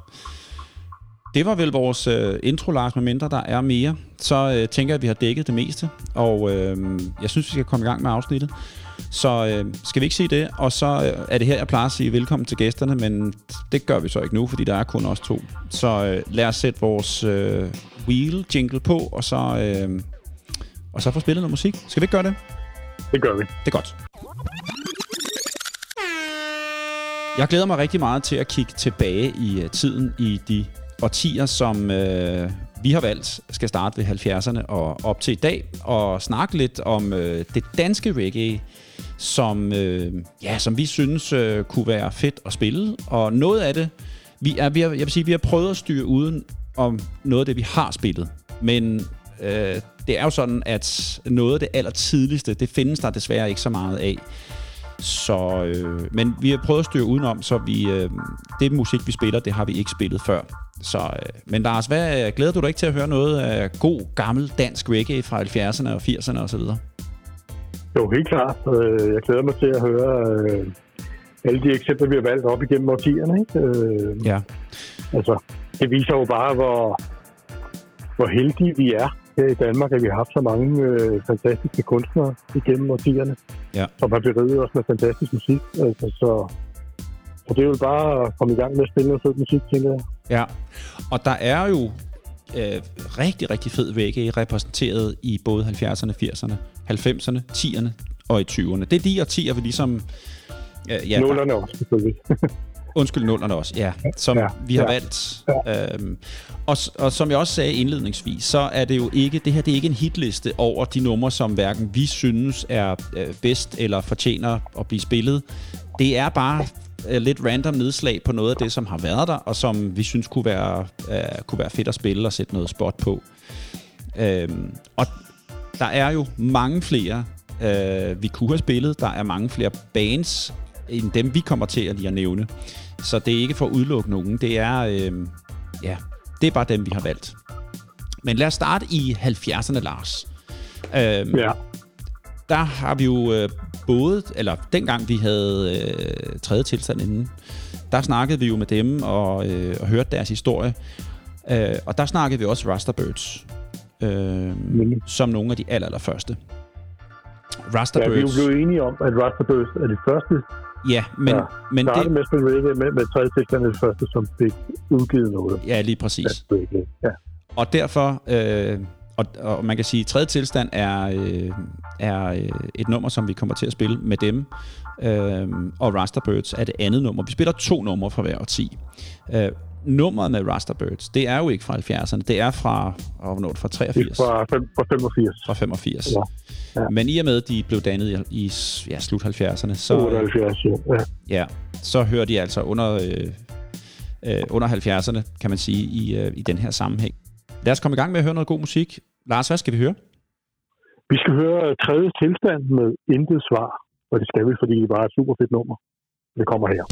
Det var vel vores øh, intro, Lars, med mindre der er mere. Så øh, tænker jeg, at vi har dækket det meste, og øh, jeg synes, vi skal komme i gang med afsnittet. Så øh, skal vi ikke sige det, og så øh, er det her, jeg plejer at sige velkommen til gæsterne, men det gør vi så ikke nu, fordi der er kun os to. Så øh, lad os sætte vores øh, wheel jingle på, og så, øh, og så få spillet noget musik. Skal vi ikke gøre det? Det gør vi. Det er godt. Jeg glæder mig rigtig meget til at kigge tilbage i uh, tiden i de årtier, som uh, vi har valgt skal starte ved 70'erne og op til i dag, og snakke lidt om uh, det danske reggae, som, uh, ja, som vi synes uh, kunne være fedt at spille. Og noget af det, vi er, vi har, jeg vil sige, vi har prøvet at styre uden om noget af det, vi har spillet. Men uh, det er jo sådan, at noget af det aller tidligste, det findes der desværre ikke så meget af. Så, øh, men vi har prøvet at styre udenom, så vi, øh, det musik, vi spiller, det har vi ikke spillet før. Så, øh, men Lars, hvad, glæder du dig ikke til at høre noget af god, gammel dansk reggae fra 70'erne og 80'erne osv.? Jo, helt klart. Øh, jeg glæder mig til at høre øh, alle de eksempler, vi har valgt op igennem årtierne. Ikke? Øh, ja. Altså, det viser jo bare, hvor, hvor heldige vi er her i Danmark, at vi har haft så mange øh, fantastiske kunstnere igennem årtierne, Ja. som har beriget os med fantastisk musik. Altså, så, så det er jo bare at komme i gang med at spille noget fed musik, tænker jeg. Ja, og der er jo øh, rigtig, rigtig fed vægge repræsenteret i både 70'erne, 80'erne, 90'erne, 10'erne og i 20'erne. Det er de årtier, vi ligesom... Øh, ja, Nullerne også, selvfølgelig. undskyld, nullerne også, ja, som Ja, vi har ja. valgt. Øhm, og, og som jeg også sagde indledningsvis, så er det jo ikke, det her det er ikke en hitliste over de numre, som hverken vi synes er øh, bedst eller fortjener at blive spillet. Det er bare øh, lidt random nedslag på noget af det, som har været der, og som vi synes kunne være, øh, kunne være fedt at spille og sætte noget spot på. Øhm, og der er jo mange flere, øh, vi kunne have spillet. Der er mange flere bands, end dem vi kommer til at lige at nævne. Så det er ikke for at udelukke nogen. Det er, øh, ja, det er bare dem, vi har valgt. Men lad os starte i 70'erne, Lars. Øhm, Ja. der har vi jo øh, både, eller dengang vi havde øh, tredje tilstand inden, der snakkede vi jo med dem og, øh, og hørte deres historie. Øh, og der snakkede vi også Rasterbirds, øh, Mm. som nogle af de aller, aller første. Ja, vi er jo Rasterbirds, blevet enige om, at Rasterbirds er det første, ja, men, Ja. men det, med reggae, med, med tredje tilstand er det første, som fik udgivet noget. ja, lige præcis. Ja. Og derfor, øh, og, og man kan sige, at tredje tilstand er, øh, er øh, et nummer, som vi kommer til at spille med dem. Øh, og Rasterbirds er det andet nummer. Vi spiller to numre fra hver årti. Øh, nummeret med Rasterbirds, det er jo ikke fra 70'erne. Det er fra, oh, hvornår, fra Det er 83, fra, fem- fra 85. fra 85. Ja. Ja. Men i og med, at de blev dannet i, i ja, slut 70'erne, så, 78, ja. ja. så hører de altså under, øh, øh, under 70'erne, kan man sige, i, øh, i den her sammenhæng. Lad os komme i gang med at høre noget god musik. Lars, hvad skal vi høre? Vi skal høre tredje tilstand med intet svar, og det skal vi, fordi det er et super fedt nummer. Det kommer her.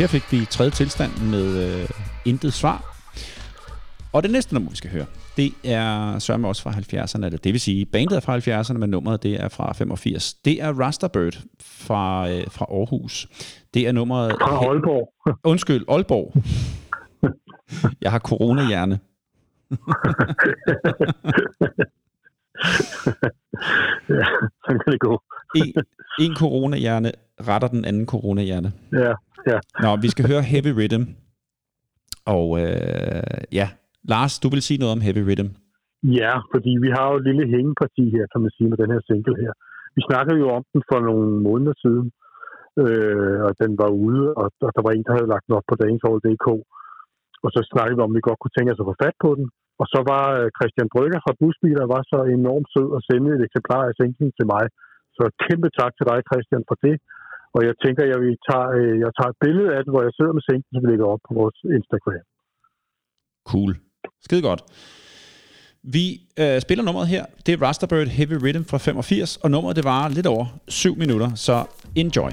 Her fik vi tredje tilstand med øh, intet svar. Og det næste nummer, vi skal høre, det er sørme også fra 70'erne, eller det vil sige, bandet er fra 70'erne, men nummeret det er fra 85. Det er Rasterbird fra, øh, fra Aarhus. Det er nummeret... Fra Aalborg. Undskyld, Aalborg. Jeg har coronahjerne. ja, sådan kan det gå. en, en coronahjerne retter den anden coronahjerne. Ja, ja. Nå, vi skal høre Heavy Rhythm. Og øh, ja, Lars, du vil sige noget om Heavy Rhythm. Ja, fordi vi har jo et lille hængeparti her, kan man sige, med den her single her. Vi snakkede jo om den for nogle måneder siden, øh, og den var ude, og, og der var en, der havde lagt den op på dagenshall.dk. Og så snakkede vi om, at vi godt kunne tænke os at få fat på den. Og så var øh, Christian Brygger fra Busbiler var så enormt sød at sende et eksemplar af singlen til mig. Så kæmpe tak til dig, Christian, for det. Og jeg tænker, jeg, vil tage, øh, jeg tager et billede af den, hvor jeg sidder med sænken, som vi lægger op på vores Instagram. Cool. Skide godt. Vi øh, spiller nummeret her. Det er Rasterbird Heavy Rhythm fra 85, og nummeret det var lidt over 7 minutter, så enjoy.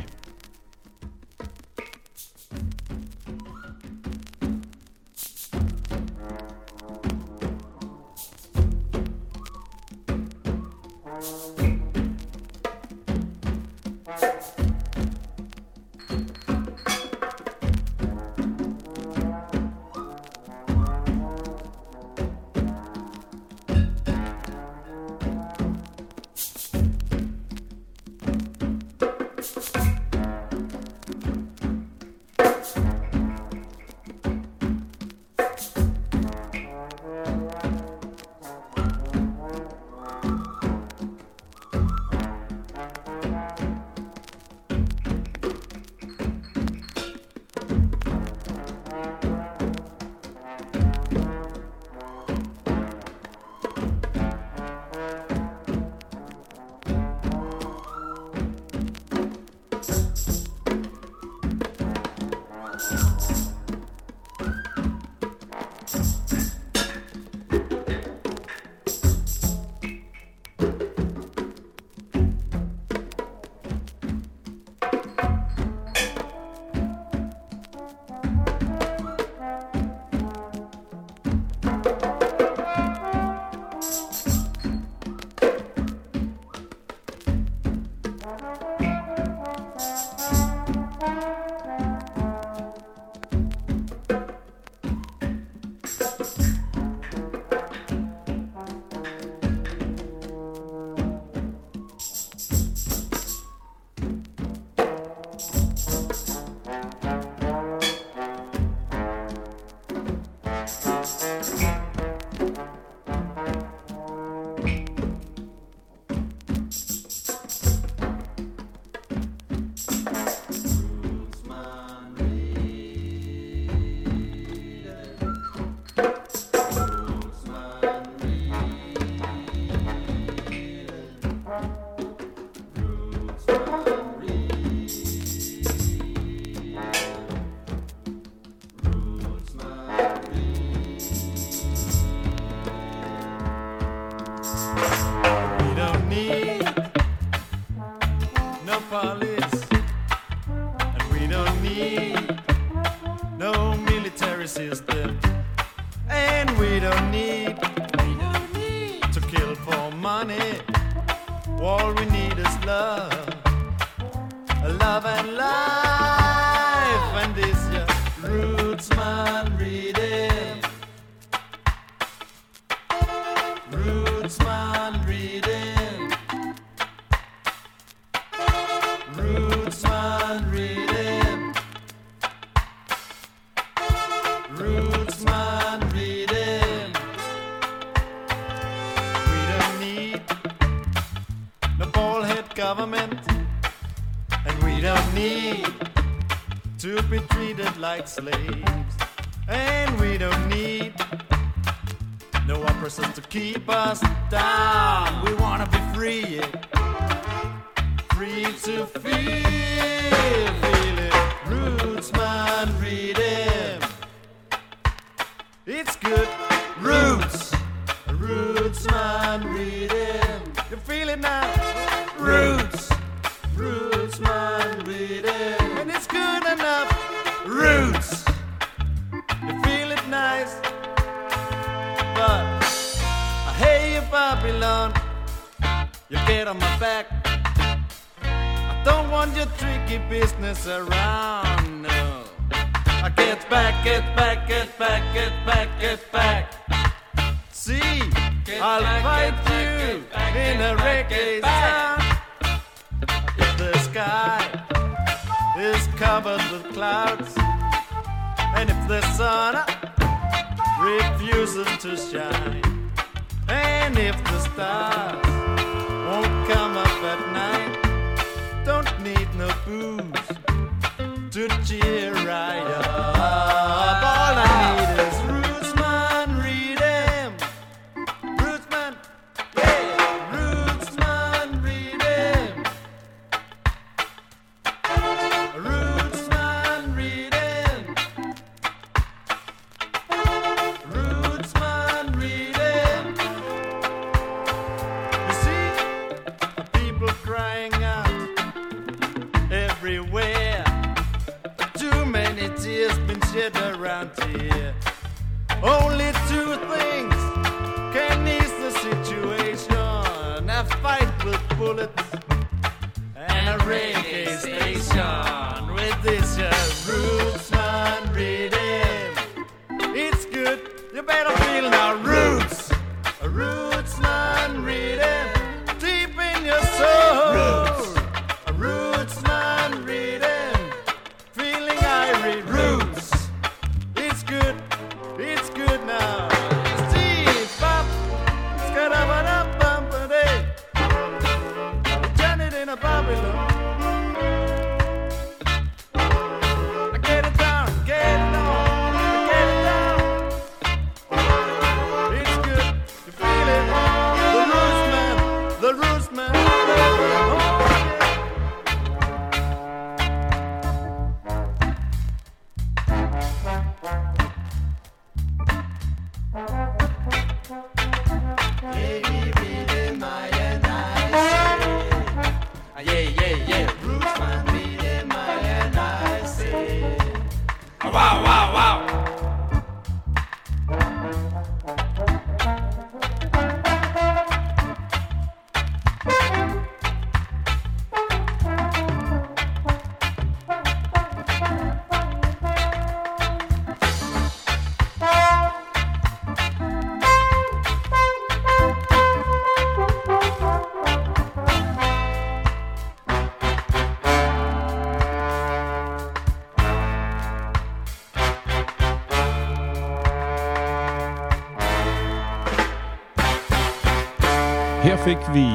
Fik vi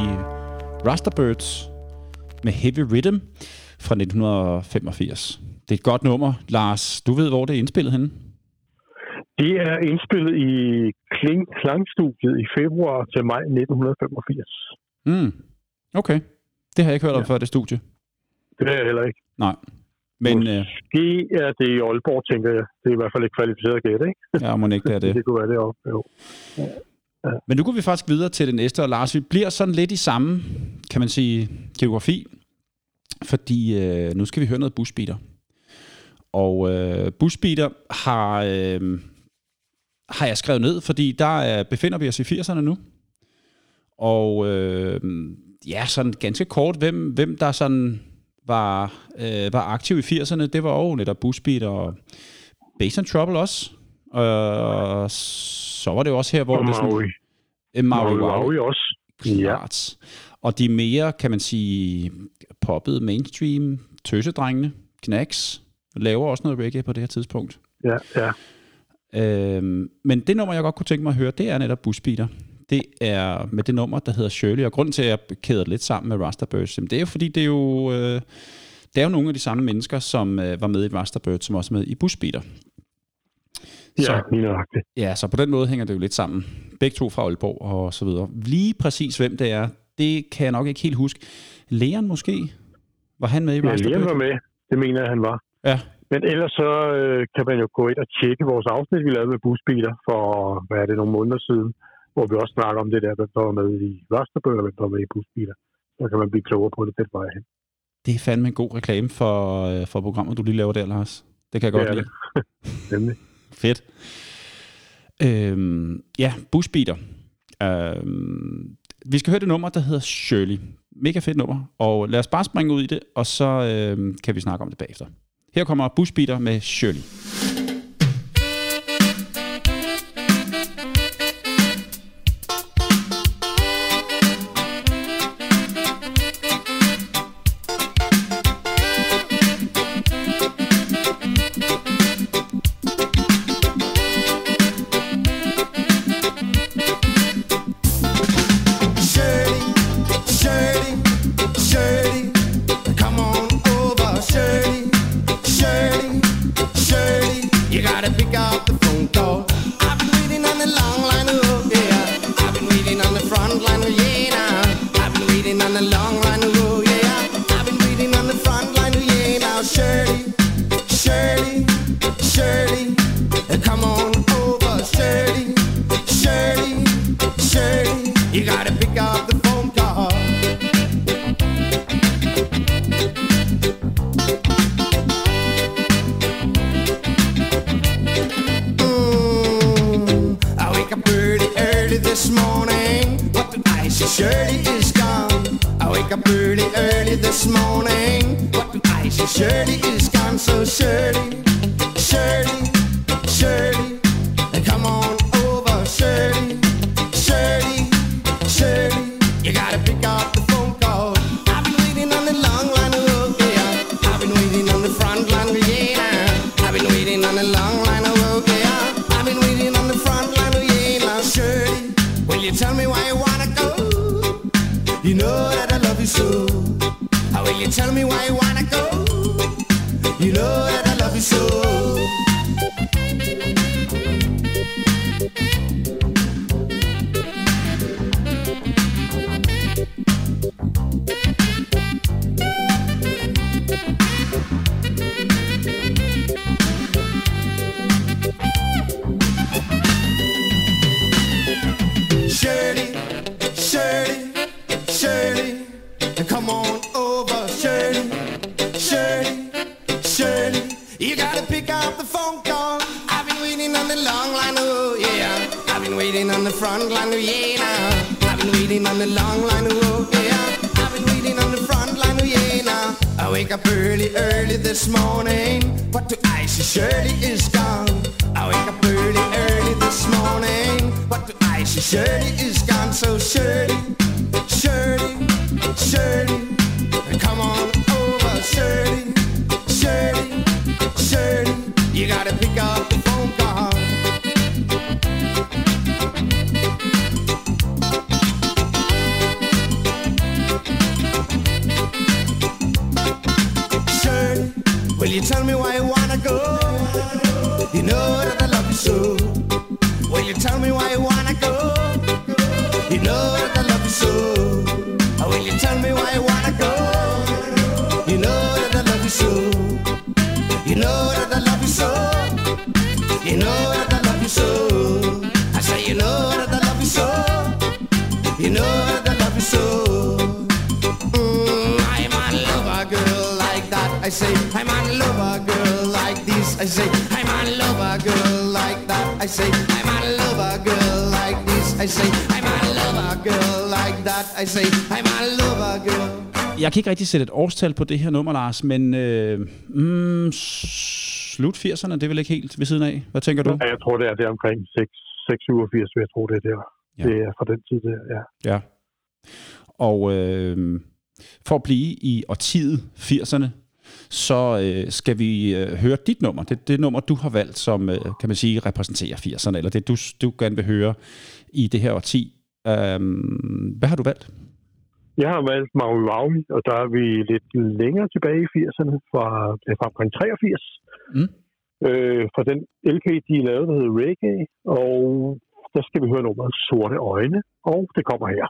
Rasterbirds med Heavy Rhythm fra 1985. Det er et godt nummer. Lars, du ved, hvor det er indspillet henne? Det er indspillet i Kling Klangstudiet i februar til maj 1985. Mm. Okay. Det har jeg ikke hørt om Ja. før, det studie. Det er jeg heller ikke. Nej. Men øh, Måske er det i Aalborg, tænker jeg. Det er i hvert fald et kvalificeret gæt, ikke? ja, må ikke det er det. Det kunne være det også. Jo. Men nu går vi faktisk videre til det næste, og Lars, vi bliver sådan lidt i samme, kan man sige, geografi, fordi øh, nu skal vi høre noget busbeater. Og øh, busbeater har, øh, har jeg skrevet ned, fordi der øh, befinder vi os i 80'erne nu. Og øh, ja, sådan ganske kort, hvem, hvem der sådan var, øh, var aktiv i 80'erne, det var jo netop busbeater og Bass and Trouble også. Og så var det jo også her, hvor Og det sådan... Maui. Øh, Maui Maui Waui også. Ja. klart. Og de mere, kan man sige, poppet mainstream, tøsedrengene, Knacks, laver også noget reggae på det her tidspunkt. Ja, ja. Øhm, men det nummer, jeg godt kunne tænke mig at høre, det er netop Busbeater. Det er med det nummer, der hedder Shirley. Og grunden til, at jeg kæder det lidt sammen med Rasterbirds, det er jo fordi, det er jo, øh, det er jo nogle af de samme mennesker, som øh, var med i Rasterbirds, som også er med i Busbeater. Ja, Så- lige nøjagtigt. Ja, så på den måde hænger det jo lidt sammen. Begge to fra Aalborg og så videre. Lige præcis hvem det er, det kan jeg nok ikke helt huske. Leon måske? Var han med i Ja, Raster Liam Bird? var med. Det mener jeg, han var. Ja, Men ellers så øh, kan man jo gå ind og tjekke vores afsnit, vi lavede med busbiler for, hvad er det, nogle måneder siden, hvor vi også snakker om det der, hvem der var med i Rasterbøger, og hvem der var med i busbiler. Så kan man blive klogere på det den vej hen. det er fandme en god reklame for, øh, for programmet, du lige laver der, Lars. Det kan jeg godt er lide. Nemlig. Fedt. Øhm, ja, busbeater. Øhm, vi skal høre det nummer, der hedder Shirley. Mega fedt nummer, og lad os bare springe ud i det, og så øhm, kan vi snakke om det bagefter. Her kommer busbeater med Shirley. jeg kan ikke rigtig sætte et årstal på det her nummer, Lars, men øh, mm, slut 80'erne, det er vel ikke helt ved siden af? Hvad tænker du? Ja, jeg tror, det er der omkring 6, 6 vil jeg tro, det er der. Ja. Det er fra den tid der, ja. Ja. Og øh, for at blive i årtiet 80'erne, så øh, skal vi øh, høre dit nummer. Det, det nummer, du har valgt, som øh, kan man sige repræsenterer 80'erne, eller det, du, du gerne vil høre i det her årti. Øh, hvad har du valgt? Jeg har valgt Maui Maui, og der er vi lidt længere tilbage i 80'erne, fra, fra omkring 83. Mm. Øh, fra den LP, de lavede, der hedder Reggae, og der skal vi høre nummeret Sorte Øjne, og det kommer her.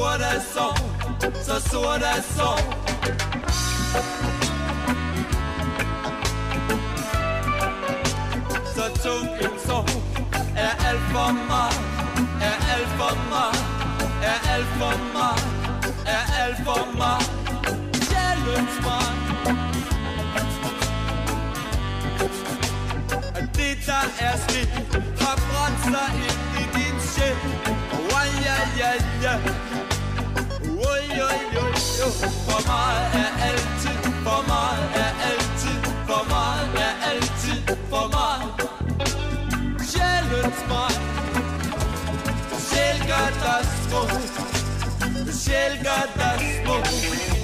Sort af sorg, så sort af sorg. så tung en sorg Er alt for meget, er alt for meget. Er alt for meget, er alt for meget. Sjælens mig det der er sket Har brændt sig ind i din sjæl. Oh ja ja ja. For meget er altid, for meget er altid, for meget er altid, for meget. Sjælens mig, sjæl gør dig smuk, sjæl gør dig smuk.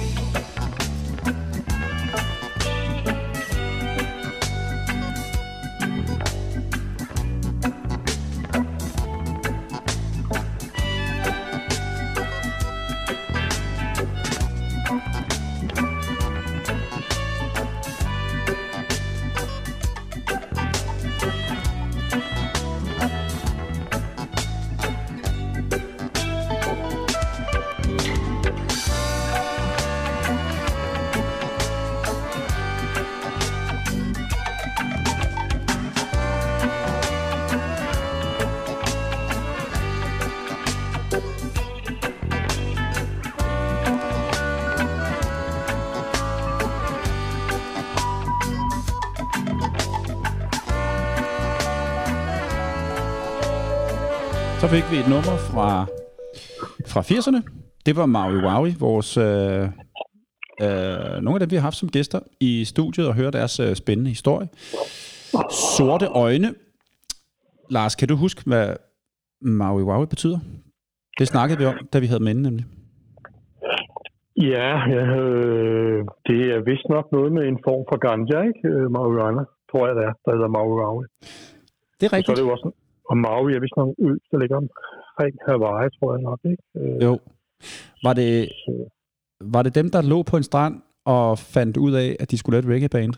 Så fik vi et nummer fra, fra 80'erne. Det var Maui Wowie, vores, øh, øh, nogle af dem, vi har haft som gæster i studiet og høre deres øh, spændende historie. Sorte øjne. Lars, kan du huske, hvad Maui Wowie betyder? Det snakkede vi om, da vi havde med nemlig. Ja, jeg havde, det er vist nok noget med en form for ganja, ikke? Øh, Marihuana, tror jeg det er, der hedder Marihuana. Det er Og så er rigtigt. det jo også, og Maui er vist en ø, der ligger omkring Hawaii, tror jeg nok, ikke? Øh, Jo. Var det, så var det dem, der lå på en strand og fandt ud af, at de skulle lave et reggae-band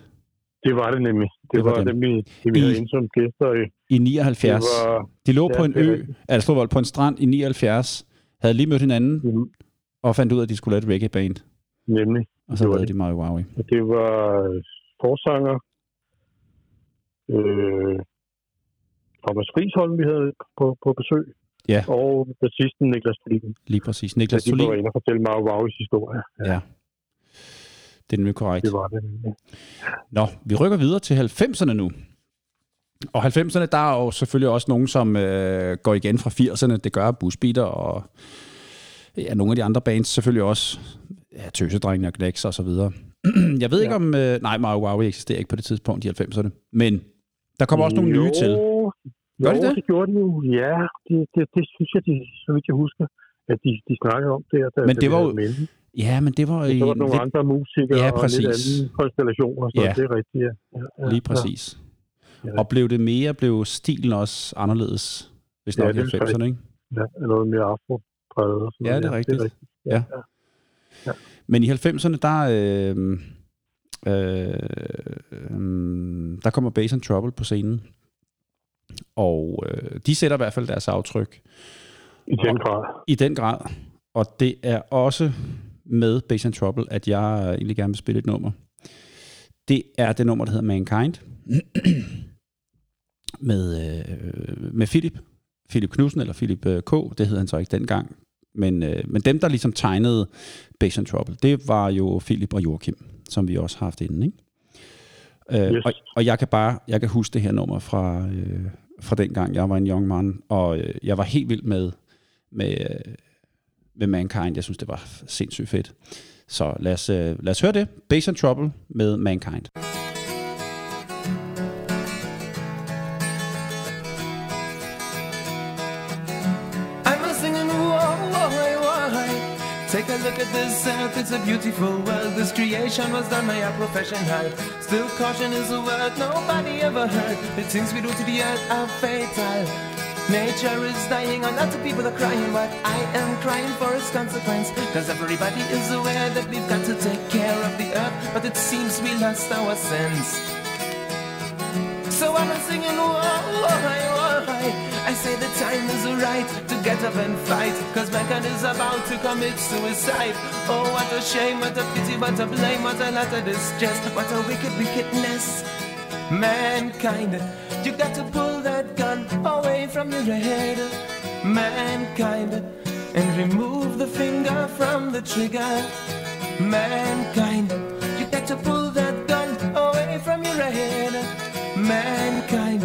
det var det nemlig. Det, Det var var, dem. vi, det, vi I- havde inde som gæster i. i 79? Det var, De lå Ja, på en ø, altså på en strand i 79, havde lige mødt hinanden mm, og fandt ud af, at de skulle lave et reggae-band. nemlig. Og så lavede det. de Maui Wowie. Det var øh, forsanger øh, Thomas Friisholm, vi havde på, på besøg. Ja. Og bassisten Niklas Flikken. Lige præcis. Ja, Niklas de var inde og fortælle mig Wauis historie. Ja. Det er nemlig korrekt. Det var det. nemlig. Nå, vi rykker videre til 90'erne nu. Og 90'erne, der er jo selvfølgelig også nogen, som øh, går igen fra 80'erne. Det gør Busbeater og ja, nogle af de andre bands selvfølgelig også. Ja, Tøsedrengene og Glex og så videre. Jeg ved ja. ikke om... Øh, nej, Mario Wow eksisterer ikke på det tidspunkt i 90'erne. Men der kommer også nogle jo, nye til. Gør de det? det gjorde de jo. Ja, det, det, det synes jeg, de, så vidt jeg husker, at de, de snakkede om det. Da, Men det var jo. Ja, men det var i Så var der nogle lidt, andre musikere Ja, og præcis. lidt anden konstellationer, så Ja. det er rigtigt, ja. ja, ja lige præcis. Ja. Og blev det mere, blev stilen også anderledes, hvis Ja, nok i det er 90'erne, ikke? Ja, ja noget mere afropræget. og sådan Ja, det er rigtigt. Det er rigtigt. Ja. ja. Men i 90'erne, der, øh, øh, øh, der kommer Bass and Trouble på scenen. Og øh, de sætter i hvert fald deres aftryk I den grad. i den grad. Og det er også med Bass and Trouble, at jeg egentlig gerne vil spille et nummer. Det er det nummer, der hedder Mankind. med, øh, med Philip. Philip Knudsen, eller Philip øh, K. Det hed han så ikke dengang. Men, øh, men dem, der ligesom tegnede Bass and Trouble, det var jo Philip og Joachim, som vi også har haft inden, ikke? Øh, Yes. og, og jeg kan bare, jeg kan huske det her nummer fra, øh, fra dengang, jeg var en young man, og øh, jeg var helt vild med, med, med Mankind. Jeg synes, det var sindssygt fedt. Så lad os, øh, lad os høre det. Bass and Trouble med Mankind. Mankind. It's a beautiful world. This creation was done by a professional. Still, caution is a word nobody ever heard. The things we do to the earth are fatal. Nature is dying, and of people are crying, but I am crying for its consequence. Cause everybody is aware that we've got to take care of the earth, but it seems we lost our sense. So I'm singing, why, why, right to get up and fight. Cause mankind is about to commit suicide. Oh, what a shame, what a pity, what a blame, what a lot of distress, what a wicked wickedness. Mankind, you got to pull that gun away from your head. Mankind, and remove the finger from the trigger. Mankind, you got to pull that gun away from your head. Mankind,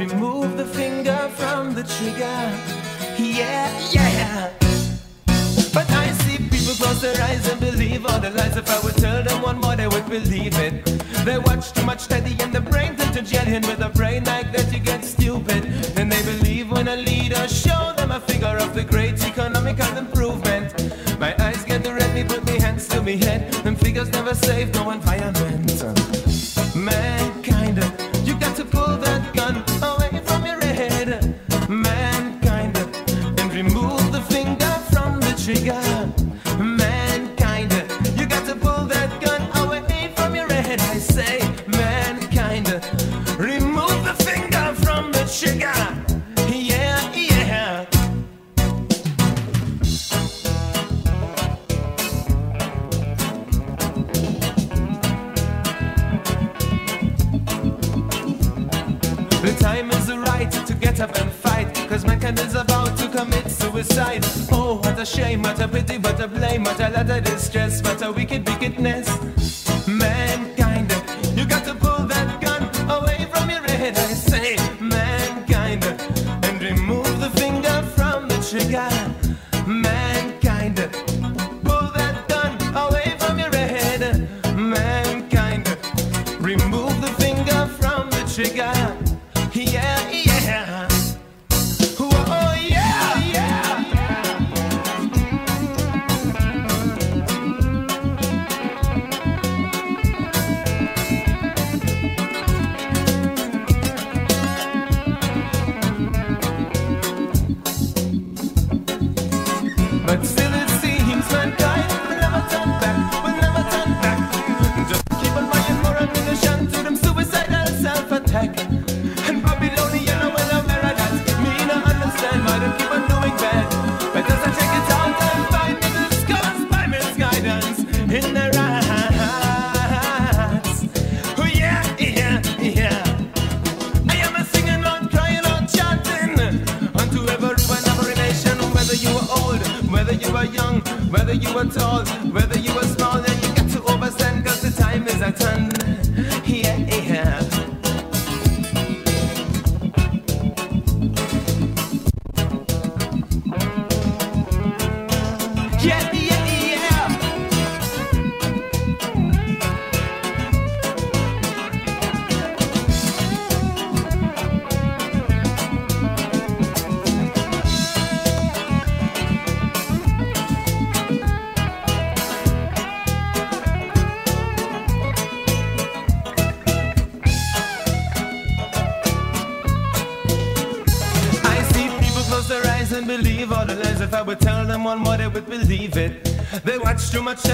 remove the finger from the trigger. Yeah, yeah. But I see people close their eyes and believe all the lies. If I would tell them one more, they would believe it. They watch too much study and the brain turns to jelly. And with a brain like that, you get stupid. Then they believe when a leader show them a figure of the great economical improvement. My eyes get red, me put me hands to me head. Them figures never save no environment. Mankind, what a shame, what a pity, what a blame, what a lot of distress, what a wicked wickedness. Mankind, she you got.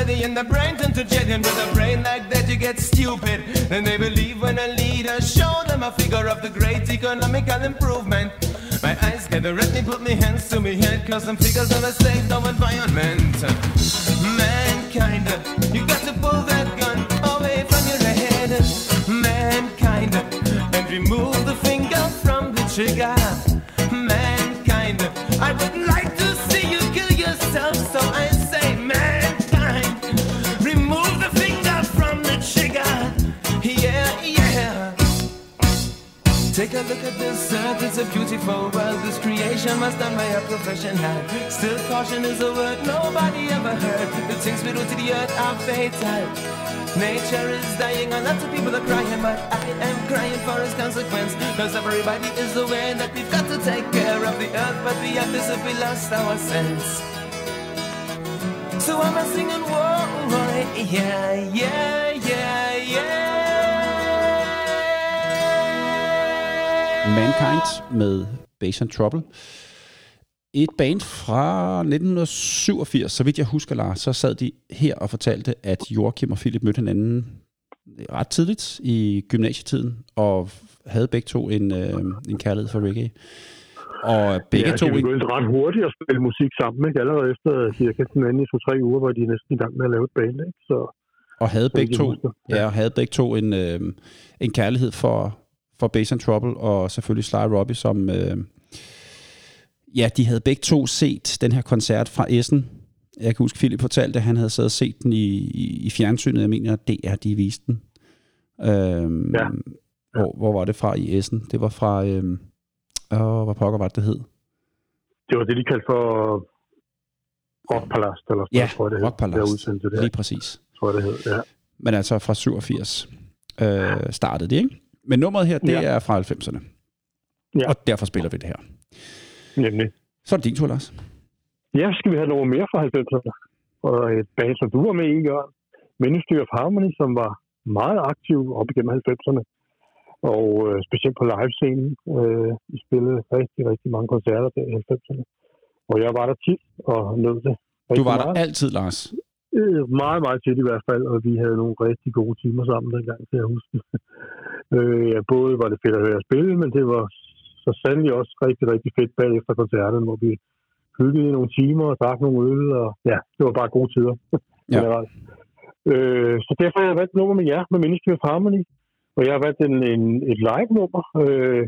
Too and the brain turn to jelly, and with a brain like that, you get stupid. And they believe when a leader show them a figure of the great economical improvement. My eyes get red, me put me hands to me head, cause some figures on a of environment. Still, caution is a word nobody ever heard. The things we do to the earth are fatal. Nature is dying, and lots of people are crying, but I am crying for its consequence. Cause everybody is aware that we've got to take care of the earth, but we have this if we lost our sense. So I'm a singing, whoa, yeah, yeah, yeah, yeah. Mankind med Bass and Trouble. Et band fra 1987, så vidt jeg husker, Lars, så sad de her og fortalte, at Joachim og Philip mødte hinanden ret tidligt i gymnasietiden, og havde begge to en, øh, en kærlighed for reggae. Og begge ja, to... de begyndte ret hurtigt at spille musik sammen, ikke? Allerede efter cirka den anden i to-tre uger, var de næsten i gang med at lave et band, ikke? Så, og havde begge to, ja, og havde begge to en, øh, en kærlighed for, for Bass and Trouble, og selvfølgelig Sly Robbie, som... Øh, ja, de havde begge to set den her koncert fra Essen. Jeg kan huske, Philip fortalte, at han havde siddet og set den i, i, i fjernsynet. Jeg mener, det er de viste den. Øhm, Ja. Hvor, hvor var det fra i Essen? Det var fra... Øhm, åh, hvad pokker var det, det hed? Det var det, de kaldte for Rockpalast, eller sådan Ja, noget, tror jeg, det hed. Rockpalast. Der det, Lige præcis. tror jeg, det hed. Ja. Men altså fra 87 øh, startede det, ikke? Men nummeret her, det Ja. er fra 90'erne. Ja. Og derfor spiller vi det her. Nemlig. Så er det din tur, Lars. Ja, skal vi have noget mere fra 90'erne. Og et band, som du var med i, Jørgen. Ministry of Harmony, som var meget aktiv op igennem 90'erne. Og øh, specielt på livescenen. Øh, vi spillede rigtig, rigtig mange koncerter der i 90'erne. Og jeg var der tit og nød det. Du var der meget. altid, Lars. Øh, meget, meget tit i hvert fald, og vi havde nogle rigtig gode timer sammen dengang, kan jeg huske. øh, ja, både var det fedt at høre at spille, men det var så sandelig også rigtig, rigtig fedt bagefter koncerten, hvor vi hyggede nogle timer og drak nogle øl, og ja, det var bare gode tider. Ja. generelt. øh, så derfor har jeg valgt nummer med jer, med Ministry of Harmony, og jeg har valgt en, en, et live-nummer. Øh,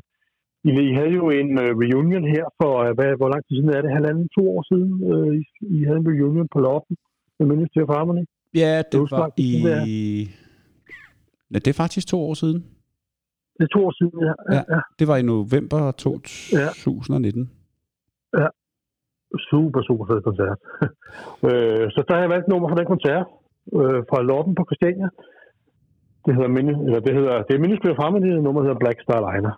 I, I havde jo en uh, reunion her for, uh, hvad, hvor lang tid siden er det? Halvanden, to år siden? Uh, I, I havde en reunion på Loppen med Ministry of Harmony. Ja, det Det var var i... Ja, det er faktisk to år siden. Det er to år siden, ja. ja, Ja. ja. Det var i november 2019. Super, super fed koncert. øh, så der har jeg valgt nummer fra den koncert øh, fra Loppen på Christiania. Det hedder, Mini, eller det hedder, det er Harmony, det nummer hedder Black Star Liner.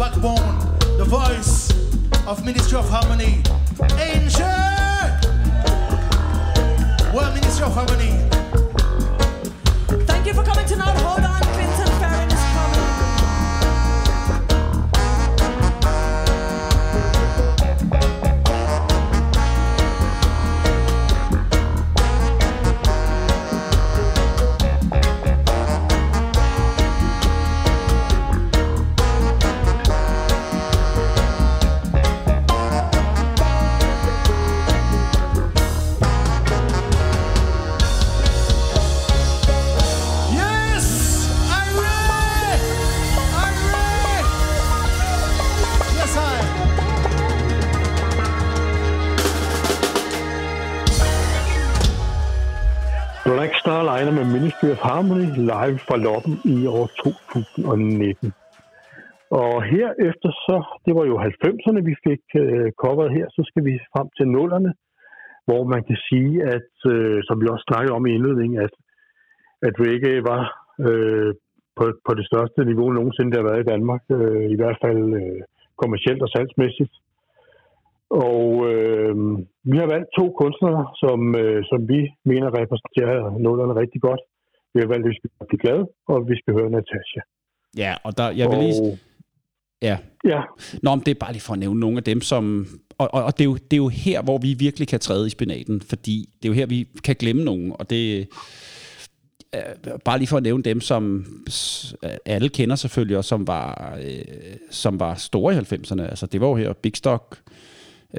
Backbone, the voice of Ministry of Harmony, Angel! Well, Ministry of Harmony, Thank you for coming tonight. Hold on, live fra Loppen i år 2019. Og herefter så, det var jo 90'erne, vi fik øh, coveret her, så skal vi frem til nullerne, hvor man kan sige, at øh, som vi også snakkede om i indledningen, at, at reggae var øh, på, på det største niveau nogensinde, der har været i Danmark, øh, i hvert fald øh, kommercielt og salgsmæssigt. Og øh, vi har valgt to kunstnere, som, øh, som vi mener repræsenterer nullerne rigtig godt. Vi har valgt, at vi skal blive glade, og vi skal høre Natasha. Ja, og der, jeg vil lige... Og, Ja. ja, Nå, men det er bare lige for at nævne nogle af dem, som... Og, og, og det, er jo, det er jo her, hvor vi virkelig kan træde i spinaten, fordi det er jo her, vi kan glemme nogen, og det... Øh, bare lige for at nævne dem, som alle kender selvfølgelig, og som var, øh, som var store i 90'erne. Altså, det var jo her Big Stock, øh,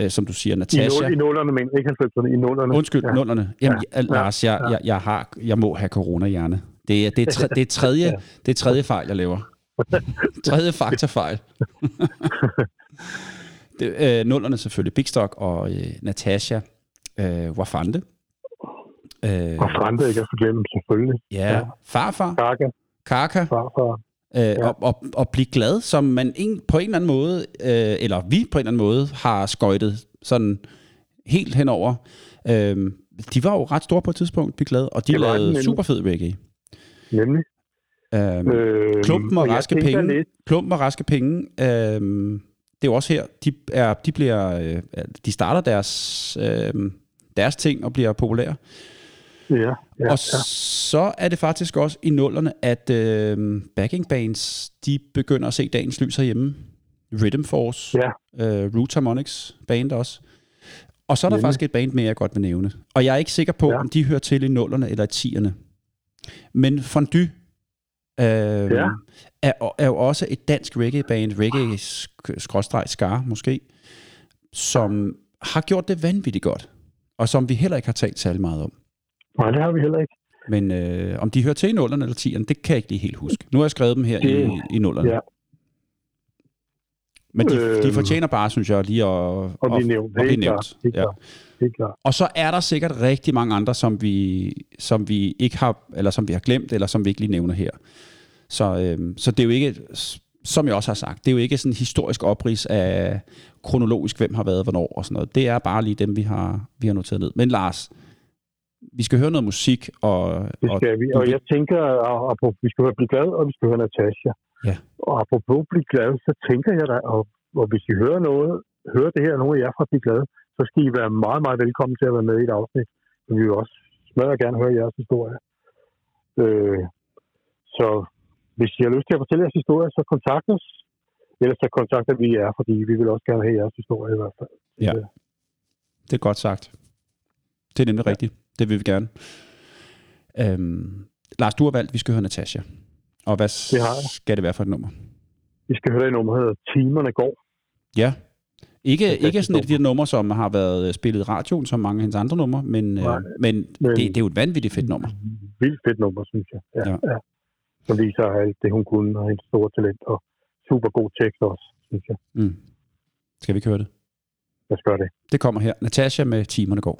som du siger, Natasha. i nullerne, men ikke 90'erne, i nullerne. Undskyld, ja. nullerne. Jamen, ja. Ja. Lars, jeg, jeg, jeg, har, jeg må have corona-hjerne. Det er, det, er tre, det, er tredje, det er tredje fejl, jeg laver. tredje faktafejl. det, øh, nullerne selvfølgelig. Big Stock og øh, Natasha øh, Wafande. Øh, Og Frante ikke at forglemme, selvfølgelig. ja, ja. farfar, Kaka, Kaka, farfar. Øh, ja. og, og, og blive glad, som man en, på en eller anden måde, øh, eller vi på en eller anden måde, har skøjtet sådan helt henover. Øh, de var jo ret store på et tidspunkt, blive glad, og de Det lavede super fed reggae. Nemlig. Øh, Øh, Klumpen og raske penge. Lidt, Klumpen og raske penge. Øh, det er jo også her, de, er, de bliver, øh, de starter deres, øh, deres ting og bliver populære. Ja, ja, og ja. så er det faktisk også i nullerne, at øh, backing bands, de begynder at se dagens lys herhjemme. Rhythm Force, Ja. øh, Root Harmonics band også. Og så er der Nemlig. faktisk et band mere, jeg godt vil nævne. Og jeg er ikke sikker på, ja. Om de hører til i nullerne eller i tierne. Men Fondue øh, Ja. er, er jo også et dansk reggae-band, reggae-skar måske, som har gjort det vanvittigt godt. Og som vi heller ikke har talt særlig meget om. Nej, det har vi heller ikke. Men øh, om de hører til i nullerne eller tierne, det kan jeg ikke lige helt huske. Nu har jeg skrevet dem her i, Det- i nullerne. ja. Men de, de Øhm. fortjener bare, synes jeg, lige at, Og blive nævnt. at blive nævnt. Helt Ja. klart. Helt klart. Og så er der sikkert rigtig mange andre, som vi, som vi ikke har, eller som vi har glemt, eller som vi ikke lige nævner her. Så, øhm, så det er jo ikke, som jeg også har sagt, det er jo ikke sådan en historisk oprids af kronologisk, hvem har været hvornår og sådan noget. Det er bare lige dem, vi har, vi har noteret ned. Men Lars, vi skal høre noget musik, og, Det og skal vi. Og jeg tænker, at vi skal høre Bliv Glad, og vi skal høre Natasha. Ja. Og apropos Bliv Glad, så tænker jeg da, og, og hvis I hører noget, hører det her, nogle af jer fra Bliv Glad, så skal I være meget, meget velkommen til at være med i et afsnit. Vi vil også smadrer gerne høre jeres historie. Øh, så hvis I har lyst til at fortælle jeres historie, så kontakt os. Ellers så kontakter vi jer, fordi vi vil også gerne have jeres historie i hvert fald. Ja. Det er godt sagt. Det er nemlig ja. rigtigt. Det vil vi gerne. Øhm, Lars, du har valgt, vi skal høre Natasha. Og hvad Det har jeg. skal det være for et nummer? Vi skal høre det nummer, der hedder Timerne går. Ja. Ikke, fantastisk ikke sådan et af de numre, som har været øh, spillet i radioen, som mange af hendes andre numre, men, øh, men, men- det, det er jo et vanvittigt fedt nummer. Vildt fedt nummer, synes jeg. Ja, Ja. ja. Som viser alt det, hun kunne, og hendes store talent, og super god tekst også, synes jeg. Mm. Skal vi ikke høre det? Lad os gøre det. Det kommer her. Natasha med Timerne går.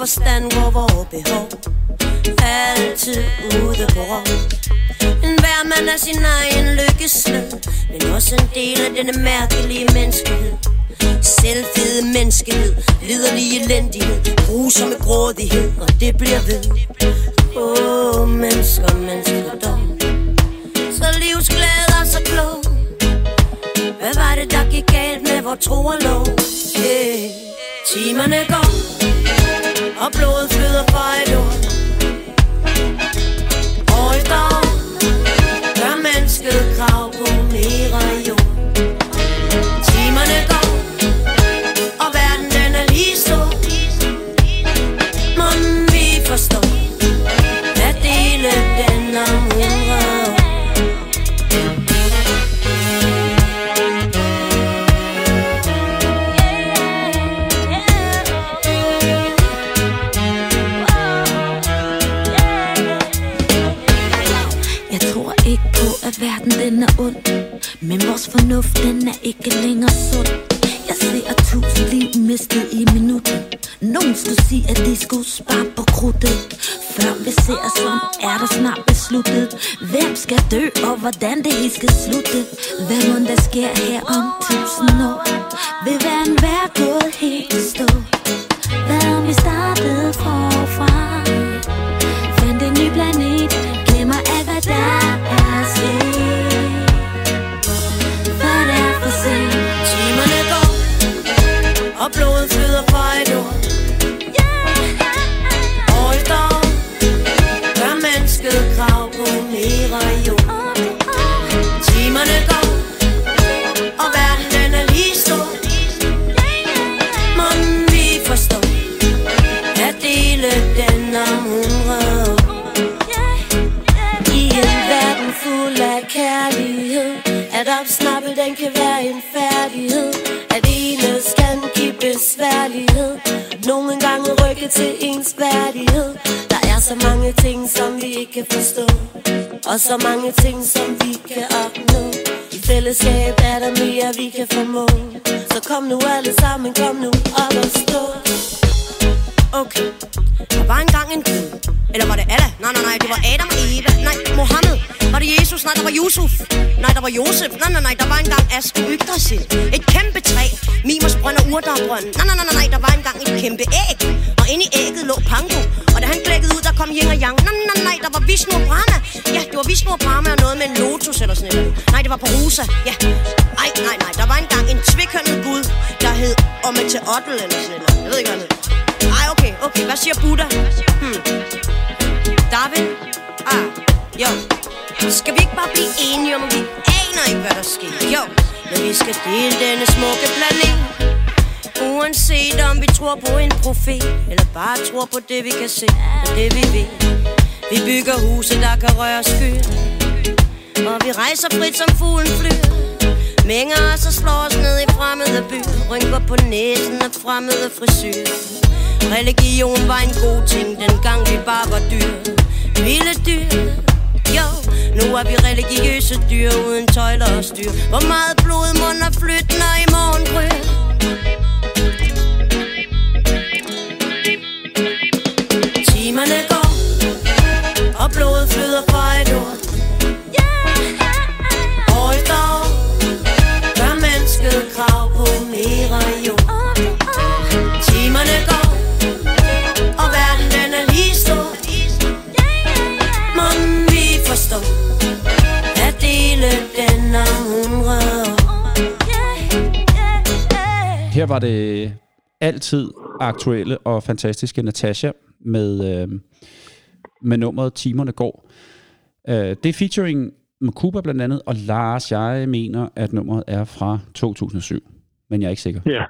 Forstand går vores behov Altid ude på rov En hver mand er sin egen lykkeslød Men også en del af denne mærkelige menneskehed. Selvfede menneskehed Liderlig elendighed Grusomme grådighed Og det bliver ved. Åh, oh, mennesker, mennesker dog. Så livsglæde og så klog hvad var det, der gik galt med vores tro og lov? Yeah. Timerne går, og blodet flyder fra et ord. På, verden den er ond. Men vores fornuft den er ikke længere sund. Jeg ser tusind liv mistet i minuttet. Nogen skulle sige, at de skulle spare på krudtet. Før vi ser os om, er der snart besluttet. Hvem skal dø, og hvordan det hele skal slutte? Hvad må der sker her om tusind år? Vil verden være gået helt i stå? Hvad om vi startede forfra? Fandt en ny planet. Glemmer alt hvad der er. Og blodet flyder fra et ord. År efter år, gør mennesket krav på mere jord. Timerne går, og verden den er lige stor. Må vi forstå, at dele den om hundrede år. I en verden fuld af kærlighed At opsnappe den kan være en færdighed kærlighed. Nogle gange rykke til ens værdighed. Der er så mange ting, som vi ikke kan forstå. Og så mange ting, som vi kan opnå. I fællesskab er der mere, vi kan formå. Så kom nu alle sammen, kom nu op og stå. Okay, eller var det Allah? Nej, nej, nej, det var Adam og Eva. Nej, Mohammed. Var det Jesus? Nej, der var Yusuf. Nej, der var Josef. Nej, nej, nej, der var engang Ask Yggdrasil. Et kæmpe træ. Mimers brønd og urdarbrønd. Nej, nej, nej, nej, nej, der var engang et kæmpe æg. Og inde i ægget lå Pango. Og da han klækkede ud, der kom yin og yang. Nej, nej, nej, der var Vishnu og Brahma. Ja, det var Vishnu og Brahma og noget med en lotus eller sådan noget. Nej, det var Perusa. Ja. Ej, nej, nej, der var engang en tvikønnet gud, der hed Ometeotl eller sådan noget. Jeg ved ikke, hvad han hed. Ej, okay, okay. Hvad siger Buddha? Hmm. David? Ah, jo. Skal vi ikke bare blive enige om, at vi aner ikke, hvad der sker? Jo, men vi skal dele denne smukke planet. Uanset om vi tror på en profet, eller bare tror på det, vi kan se, og det vi ved. Vi bygger huse, der kan røre skyer, og vi rejser frit som fuglen flyr. Mænger os og slår os ned i fremmede byer, rynker på næsen af fremmede frisyrer. Religion var en god ting, dengang vi bare var dyr vilde dyr. Jo, nu er vi religiøse dyr uden tøjler og styr. Hvor meget blod munder flytner i morgen morgengry Timerne går Og blodet flyder fra et ord. Her var det altid aktuelle og fantastiske Natasha med, øh, med nummeret Timerne går. Øh, det er featuring Makuba blandt andet, og Lars, jeg mener, at nummeret er fra 2007, men jeg er ikke sikker. Ja,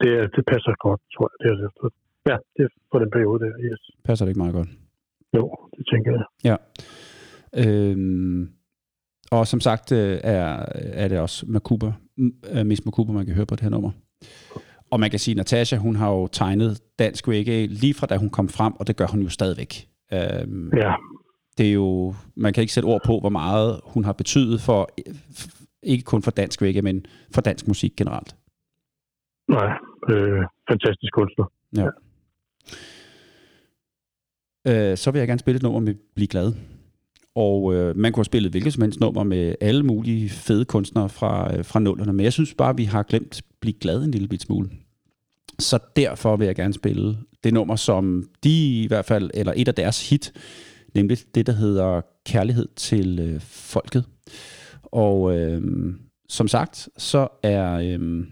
det, det passer godt, tror jeg. Det er, det. Ja, det er for den periode der, yes. Passer det ikke meget godt? Jo, det tænker jeg. Ja. Øhm, og som sagt øh, er, er det også Makuba, øh, Miss Makuba, man kan høre på det her nummer. Og man kan sige, at Natasha, hun har jo tegnet dansk reggae lige fra da hun kom frem, og det gør hun jo stadigvæk. Øhm, Ja, det er jo, man kan ikke sætte ord på, hvor meget hun har betydet for, ikke kun for dansk reggae, men for dansk musik generelt. nej, øh, fantastisk kunstner. Ja. Øh, så vil jeg gerne spille et nummer med Bliv Glad. Og øh, man kunne have spillet hvilket som helst nummer med alle mulige fede kunstnere fra, øh, fra nullerne, men jeg synes bare, vi har glemt at blive Glad en lille bit smule. Så derfor vil jeg gerne spille det nummer, som de i hvert fald, eller et af deres hit, nemlig det, der hedder Kærlighed til øh, folket. Og øh, som sagt, så er øh,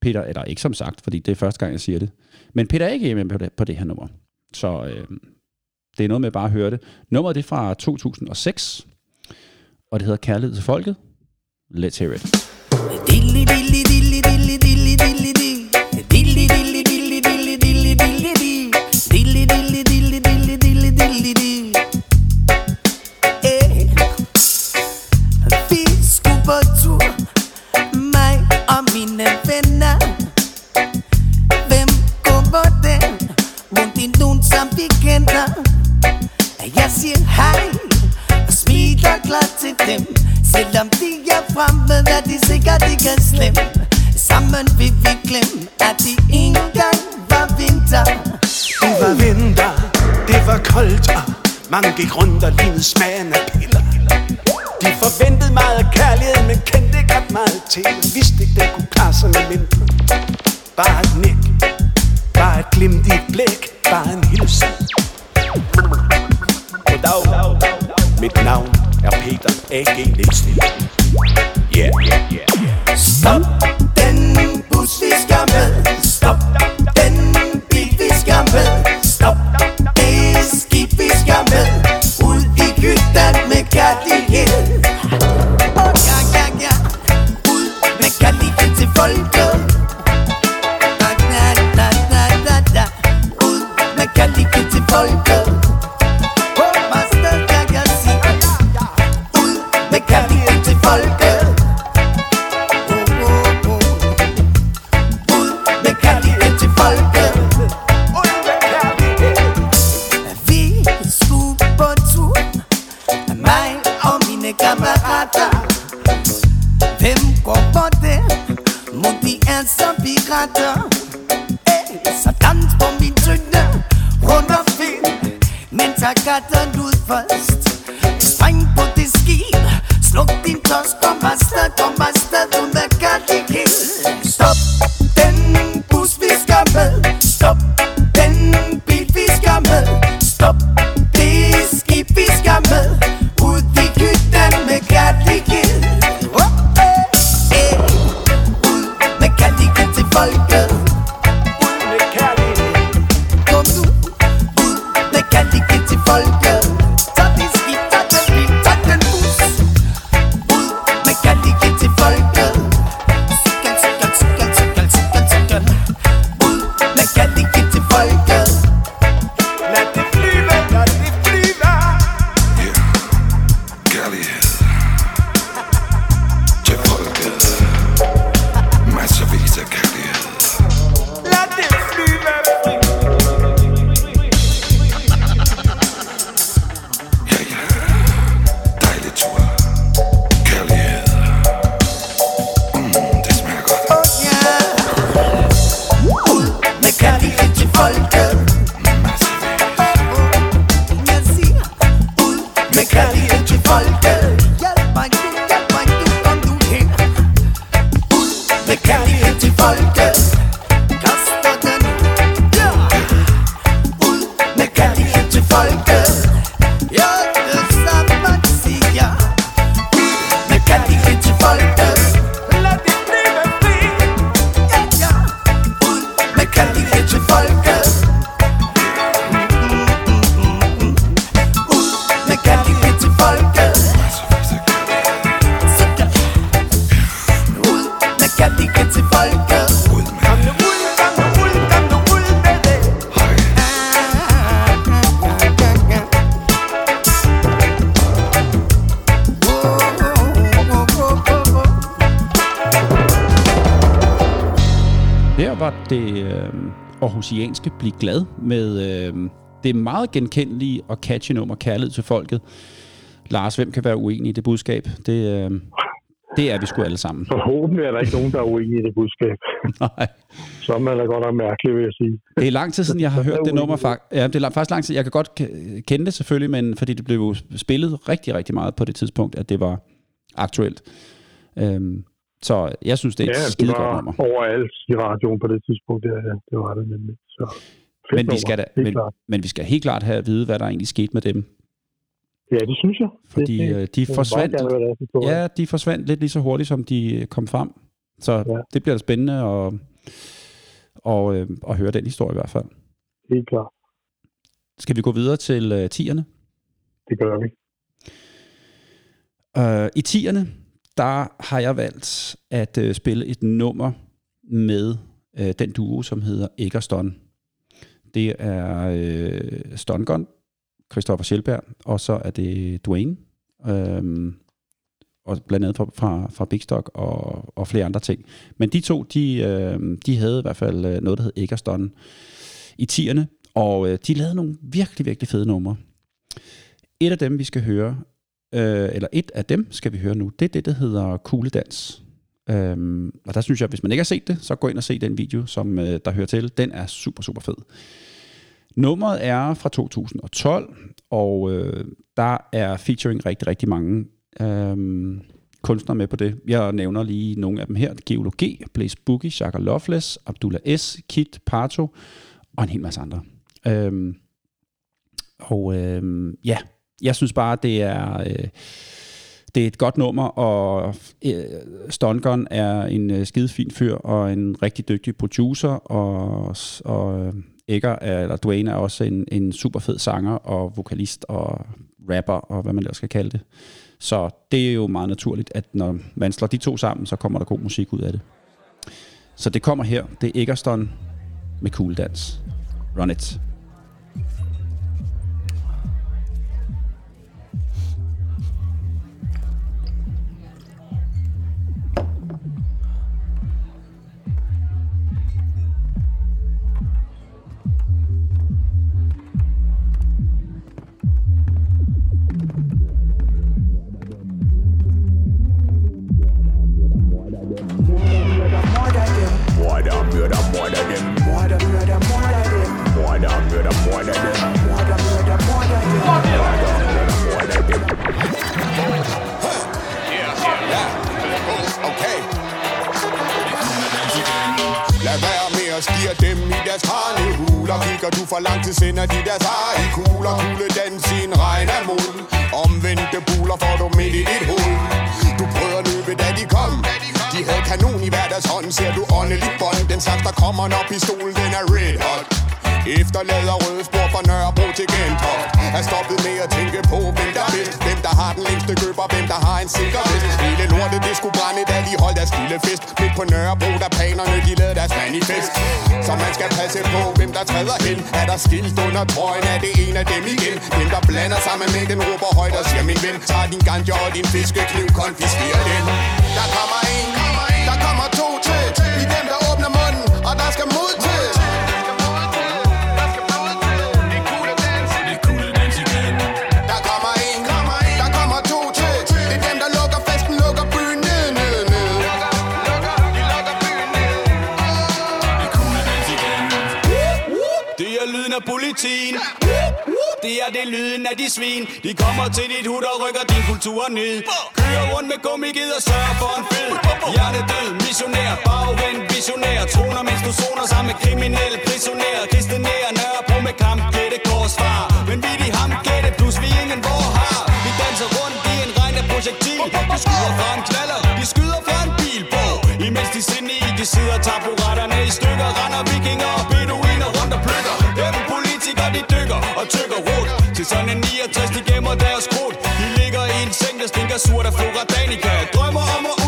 Peter, eller ikke som sagt, fordi det er første gang, jeg siger det, men Peter er ikke hjemme på det, på det her nummer. Så øh, det er noget med bare at høre det. Nummeret det er fra 2006, og det hedder Kærlighed til folket. Let's hear it. Dilly dilly dilly dilly dilly dilly di. Dilly dilly dilly dilly dilly dilly di. Dilly dilly dilly dilly dilly dilly di. Eh. Vi skulle på tur, mig og mine venner. Hvem går på den? Rundt i nogen, som vi kender. Siger hej og smiler glad til dem Selvom de er fremmede, er de sikkert ikke slem Sammen vil vi glemme, at de engang var vinter Det var vinter, det var koldt, og mange gik rundt og lignede smagen af piller. De forventede meget af kærlighed, men kendte ikke ret meget til. Vidste ikke, den kunne klare sig med mindre. Bare et nik, bare et glimt i et blik, bare en hilsen. Mit navn er Peter A.G. Nielsen. Yeah, yeah, yeah, yeah. Stop aarhusianske Bliv Glad med øh, det meget genkendelige og catchy nummer Kærlighed til Folket. Lars, hvem kan være uenig i det budskab? Det, øh, det er vi sgu alle sammen. Forhåbentlig er der ikke nogen, der er uenige i det budskab. Nej. Så er man da godt nok mærkelig, vil jeg sige. Det er lang tid siden, jeg har hørt det nummer. Ja, det er faktisk lang tid. Jeg kan godt ke- kende det selvfølgelig, men fordi det blev spillet rigtig, rigtig meget på det tidspunkt, at det var aktuelt. Øhm, så jeg synes, det er et Ja, det skide godt nummer. overalt i radioen på det tidspunkt. Der, ja, det var det nemlig. Så, Men vi, skal da, helt men, klart. men vi skal helt klart have at vide, hvad der egentlig skete med dem. Ja, det synes jeg. Fordi det, øh, det, de forsvandt, gerne deres historie. ja, de forsvandt lidt lige så hurtigt, som de øh, kom frem. Så Ja. det bliver da spændende at, og, øh, at høre den historie i hvert fald. Helt klart. Skal vi gå videre til øh, tierne? Det gør vi. Uh, I tierne, der har jeg valgt at øh, spille et nummer med øh, den duo, som hedder Eggerston. Det er øh, Stongon, Christoffer Sjælberg, og så er det Dwayne, øh, og blandt andet fra, fra, fra Big Stock og, og flere andre ting. Men de to, de, øh, de havde i hvert fald øh, noget, der hed Eggerston i tierne, og øh, de lavede nogle virkelig, virkelig fede numre. Et af dem, vi skal høre, øh, eller et af dem skal vi høre nu, det er det, der hedder Kugledans. Øhm, og der synes jeg, hvis man ikke har set det, så gå ind og se den video, som øh, der hører til. Den er super, super fed. Nummeret er fra 2012, og øh, der er featuring rigtig, rigtig mange øh, kunstnere med på det. Jeg nævner lige nogle af dem her. Geologi, Blaze Boogie, Shaka Loveless, Abdullah S., Kit, Pato og en hel masse andre. Øhm, og øh, ja, jeg synes bare, det er, øh, det er et godt nummer, og øh, Stongun er en øh, skide fin fyr, og en rigtig dygtig producer, og, og øh, Egger, eller Dwayne er også en, en super fed sanger, og vokalist, og rapper, og hvad man ellers skal kalde det. Så det er jo meget naturligt, at når man slår de to sammen, så kommer der god musik ud af det. Så det kommer her. Det er Eggerston med Cool Dance. Run it. For langt til sender de deres ar i kugler Kugle den sin regn af mod. Omvendte buler får du midt i dit hoved Du prøver at løbe da de kom. De havde kanon i hver deres hånd Ser du åndeligt bånd. Den slags der kommer når pistolen den er red hot. Efterlader rødspor fra Nørrebro til Gentoft Er stoppet med at tænke på, hvem der vil. Hvem der har den længste køber, hvem der har en sikker Hele lortet, det skulle brænde, da de holdt deres lille fest. Midt på Nørrebro, der panerne, de lavede deres manifest. Så man skal passe på, hvem der træder hen Er der skilt under trøjen, er det en af dem igen? Hvem der blander sig med mængden, råber højt og siger Min ven, tag din ganja og din fiskekniv, konfisker den. Der kommer en, der kommer to til. I dem, der åbner munden, og der skal mod til. Politien Det er det lyden af de svin. De kommer til dit hud og rykker din kultur ned. Kører rundt med gummigid og sørger for en fed. Hjernedød, missionær, bagvendt, visionær. Troner mens du soner sammen med kriminelle Prisonær, kristne nørre på med kamp Gætte korsfar, men vi de ham gætte Plus vi ingen vor har? Vi danser rundt i en regn af projektil De skyder fra en knaller, de skyder fra en bil på Imens de sinde i, de sidder taburetterne i stykker Render tykker rundt Til sådan en 69, de gemmer deres krudt. De ligger i en seng, der stinker surt af flora danica Drømmer om at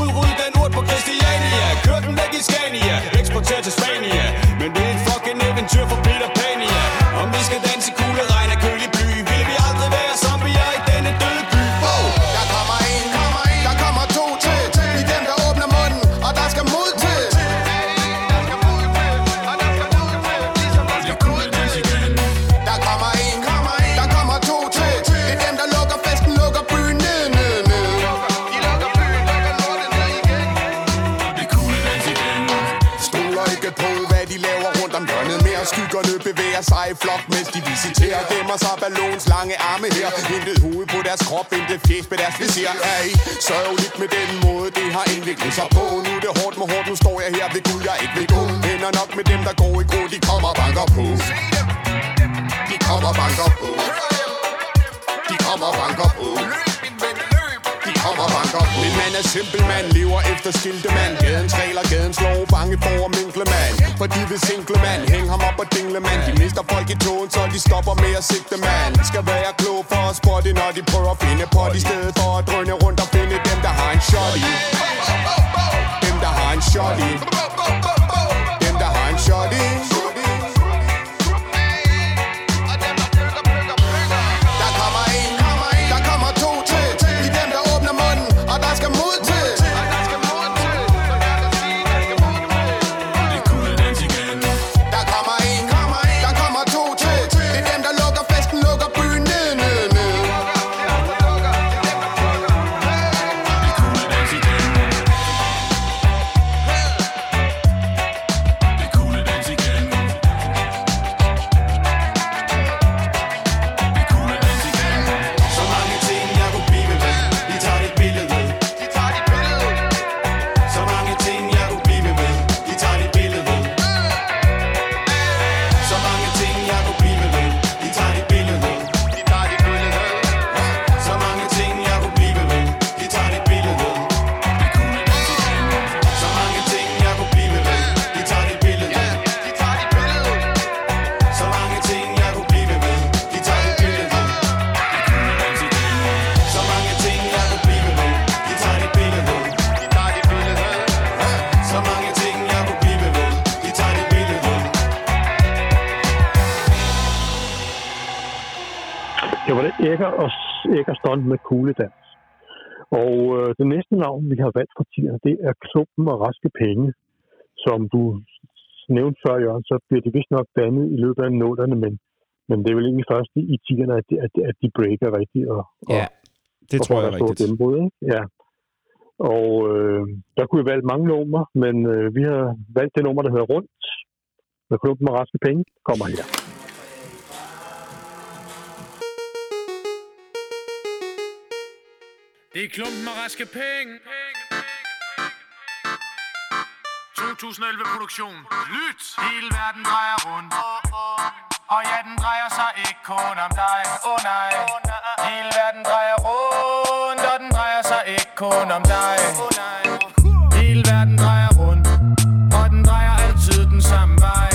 visiterer Gemmer sig ballons lange arme her. Intet hoved på deres krop, intet fjes med deres visir. Hey, sørgeligt med den måde, det har indviklet sig på? Nu er det hårdt med hårdt, nu står jeg her ved Gud, jeg ikke vil gå. Ender nok med dem, der går i gro, de kommer og banker på. De kommer og banker på. De kommer og banker på kommer banker Min mand er simpel mand, lever efter skilte mand Gadens regler, gadens lov, bange for at minkle mand. For de vil sinkle mand, hæng ham op og dingle mand. De mister folk i togen, så de stopper med at sigte mand. Skal være klog for at spotte, når de prøver at finde på I stedet for at drøne rundt og finde dem, der har en shot i. Dem, der har en shot i. Det det Ægger og Ægger Stunt med kugledans. Og øh, det næste navn, vi har valgt for tierne, det er Klumpen og Raske Penge. Som du nævnte før, Jørgen, så bliver de vist nok dannet i løbet af nullerne, men, men det er vel egentlig først i tierne, at de, at, at de breaker rigtigt. Og, Ja, det og tror får jeg er rigtigt. gennembrud, ikke? Ja. Og øh, der kunne vi valgt mange numre, men øh, vi har valgt det nummer, der hedder Rundt med Klumpen og Raske Penge. Kommer her. Det er klumpen og raske penge. 2011-produktion. Lyt! Hele verden drejer rundt. Og ja, den drejer sig ikke kun om dig. Åh oh, nej. Hele verden drejer rundt, og den drejer sig ikke kun om dig. Hele verden drejer rundt, og den drejer altid den samme vej.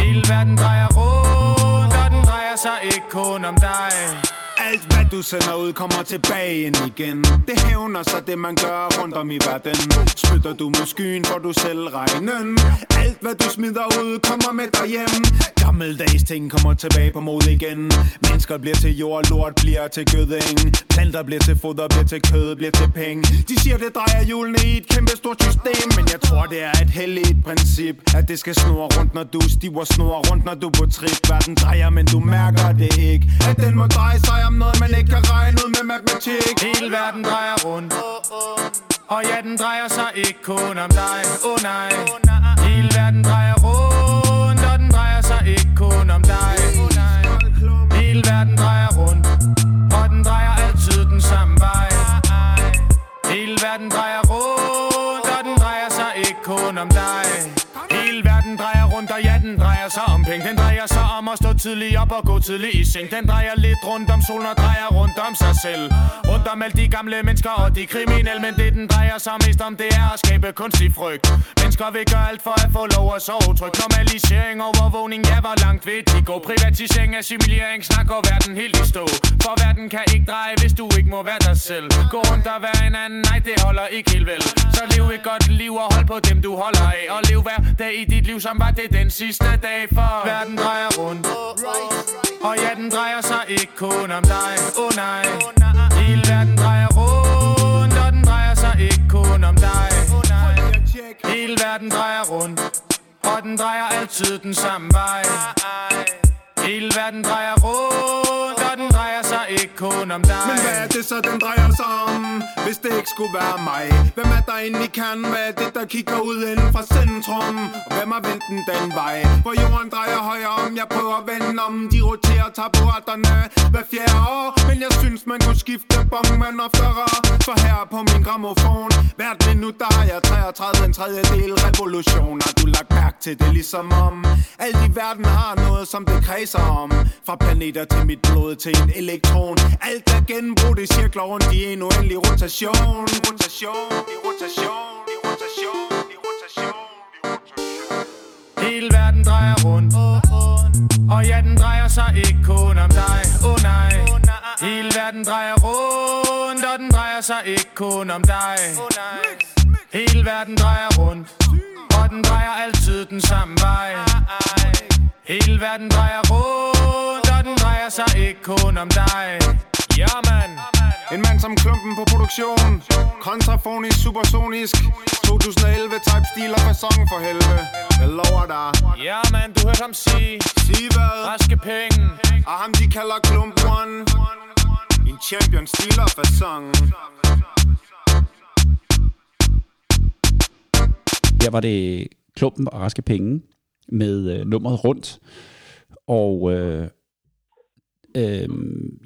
Hele verden drejer rundt, og den drejer sig ikke kun om dig. Alt hvad du sender ud kommer tilbage ind igen. Det hævner sig det man gør rundt om i verden. Spytter du mod skyen får du selv regnen. Alt hvad du smider ud kommer med dig hjem. Gammeldags ting kommer tilbage på mod igen. Mennesker bliver til jord, lort bliver til gøding Planter bliver til foder, bliver til kød, bliver til penge. De siger det drejer hjulene i et kæmpe stort system. Men jeg tror det er et heldigt princip At det skal snurre rundt når du stiver Snurre rundt når du er på trip. Verden drejer men du mærker det ikke At den må dreje sig om noget man ikke kan regne ud med matematik. Hele verden drejer rundt. Og ja, den drejer sig ikke kun om dig. Åh oh, nej. Hele verden drejer rundt Og den drejer sig ikke kun om dig. Hele verden drejer rundt Og den drejer altid den samme vej. Hele verden drejer rundt Og den drejer sig ikke kun om dig sig om penge. Den drejer sig om at stå tidligt op og gå tidligt i seng. Den drejer lidt rundt om solen og drejer rundt om sig selv. Rundt om alle de gamle mennesker og de kriminelle Men det den drejer sig mest om, det er at skabe kunstig frygt Mennesker vil gøre alt for at få lov at sove trygt. Normalisering, overvågning, ja, hvor langt vil de gå? Privatisering, assimilering, snakker verden helt i stå. For verden kan ikke dreje, hvis du ikke må være dig selv. Gå rundt og være en anden, nej, det holder ikke helt vel. Så lev et godt liv og hold på dem, du holder af. Og lev hver dag i dit liv, som var det den sidste dag. For. Verden drejer rundt. Og ja, den drejer sig ikke kun om dig. Åh oh, nej. Hele verden drejer rundt Og den drejer sig ikke kun om dig. Hele verden drejer rundt Og den drejer altid den samme vej. Hele verden drejer rundt Og den drejer sig ikke kun om dig. Men hvad er det så, den drejer sig om? hvis det ikke skulle være mig Hvem er der inde i kernen, hvad er det der kigger ud inden fra centrum? Og hvem har vendt den den vej? For jorden drejer højere om, jeg prøver at vende om. De roterer taburetterne hver fjerde år. Men jeg synes man kunne skifte bongen oftere For her på min gramofon Hvert minut der har jeg 33 en tredjedel revolution. Har du lagt mærke til det ligesom om? Alt i verden har noget som det kredser om. Fra planeter til mit blod til en elektron. Alt er genbrug, det cirkler rundt i en uendelig rotation. Rotation, i rotation, i rotation, i rotation Hele verden drejer rundt. Og ja, den drejer sig ikke kun om dig. Åh oh, nej. Hele verden drejer rundt Og den drejer sig ikke kun om dig. Hele verden drejer rundt den drejer altid den samme vej. Hele verden drejer rundt Og den drejer sig ikke kun om dig. Ja, mand. En mand som klumpen på produktion. Kontrafonisk, supersonisk. 2011 type stil og fasong for helvede. Jeg lover dig. Ja, mand, du hørte ham sige. Sige hvad? Raske penge. Og ham de kalder klump one. En champion stil og fasong Her var det klumpen og raske penge med øh, nummeret rundt. Og øh, øh,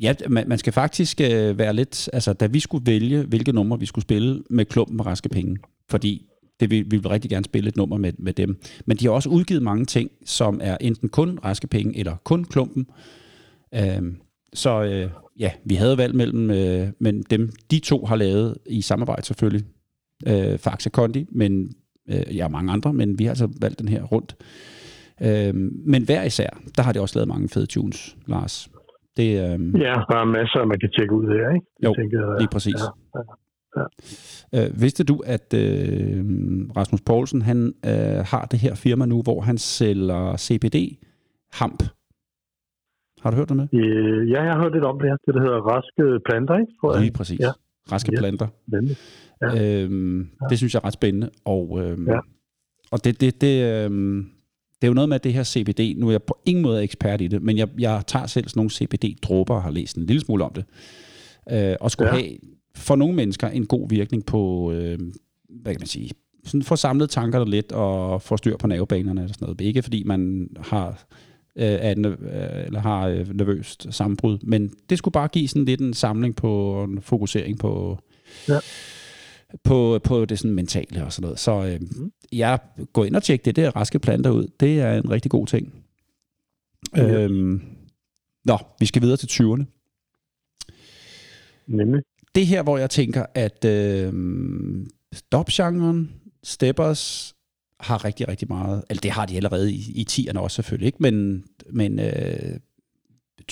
ja, man, man skal faktisk øh, være lidt... Altså, da vi skulle vælge, hvilke numre vi skulle spille med klumpen og raske penge, fordi det vi, vi vil rigtig gerne spille et nummer med, med dem. Men de har også udgivet mange ting, som er enten kun raske penge eller kun klumpen. Øh, så øh, ja, vi havde valgt mellem øh, men dem, de to har lavet i samarbejde selvfølgelig. Øh, Faxe Kondi, men øh, ja, mange andre, men vi har altså valgt den her rundt. Øh, men hver især, der har de også lavet mange fede tunes, Lars. Det, øh, Ja, der er masser, man kan tjekke ud her, ikke? Jo, Jeg tænker, lige præcis. Ja, ja, ja. Øh, vidste du, at øh, Rasmus Poulsen han øh, har det her firma nu, hvor han sælger CBD-hamp? Har du hørt det med? Øh, ja, jeg har hørt lidt om det her. Det, der hedder raske planter, ikke? Tror jeg. Lige præcis. Ja. Raske Ja, planter. nemlig. Ja. Øhm, Det synes jeg er ret spændende. Og, øhm, Ja. og det, det, det, øhm, det er jo noget med det her CBD. Nu er jeg på ingen måde ekspert i det, men jeg, jeg tager selv sådan nogle CBD-dråber og har læst en lille smule om det. Øh, og skulle Ja. ja. have for nogle mennesker en god virkning på, øh, hvad kan man sige, sådan få samlet tankerne lidt og få styr på nervebanerne eller sådan noget. Ikke fordi man har øh, er øh, eller har øh, nervøst sammenbrud, men det skulle bare give sådan lidt en samling på en fokusering på Ja. på, på det sådan mentale og sådan noget. Så øh, mm. jeg går ind og tjekker det der raske planter ud. Det er en rigtig god ting. Ja. Øhm, nå, vi skal videre til 20'erne. Nemlig. Det her, hvor jeg tænker, at øh, stopgenren, steppers, har rigtig, rigtig meget. Eller det har de allerede i, i 10'erne også selvfølgelig, ikke? Men, men øh,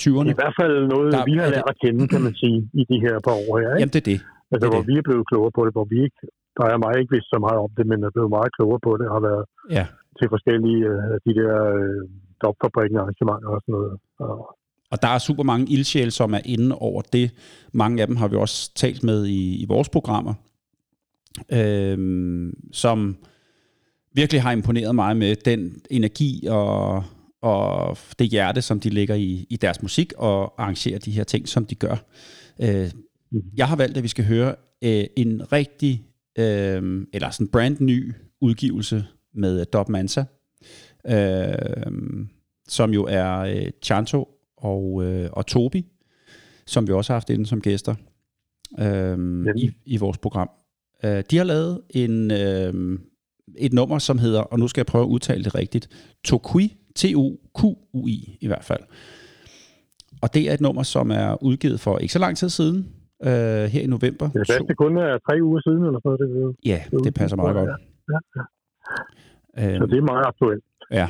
20'erne... I hvert fald noget, Der- vi har det- lært at kende, kan man sige, i de her par år her. Ikke? Jamen, det er det. Altså, det hvor det. vi er blevet klogere på det, hvor vi ikke, der er mig ikke vidst så meget om det, men er blevet meget klogere på det, og har været Ja. til forskellige øh, de der øh, dopfabrikken arrangementer og sådan noget. Og, Og der er super mange ildsjæle, som er inde over det. Mange af dem har vi også talt med i, i vores programmer, øhm, som virkelig har imponeret mig med den energi og, og det hjerte, som de lægger i, i deres musik og arrangerer de her ting, som de gør. Øh, jeg har valgt, at vi skal høre øh, en rigtig, øh, eller sådan brand ny udgivelse med Dob Mansa, øh, som jo er øh, Chanto og, øh, og Tobi, som vi også har haft inde som gæster øh, i, i vores program. Øh, de har lavet en, øh, et nummer, som hedder, og nu skal jeg prøve at udtale det rigtigt, Tokui, T-O-Q-U-I i hvert fald. Og det er et nummer, som er udgivet for ikke så lang tid siden, øh, her i november. det er det kun er tre uger siden, eller sådan noget. Det, Ja, det passer meget godt. Ja, ja. Øh, Så det er meget aktuelt. Ja.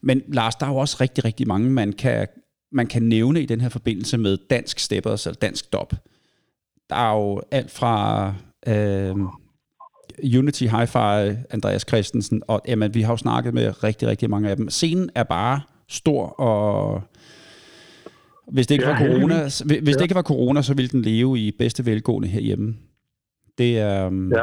Men Lars, der er jo også rigtig, rigtig mange, man kan, man kan nævne i den her forbindelse med dansk steppers eller dansk dop. Der er jo alt fra øh, Unity Hi-Fi, Andreas Christensen, og jamen, vi har jo snakket med rigtig, rigtig mange af dem. Scenen er bare stor, og hvis det ikke, Ja, var, corona, hvis hvis det Ja. ikke var corona, så ville den leve i bedste velgående herhjemme. Det er, um, Ja.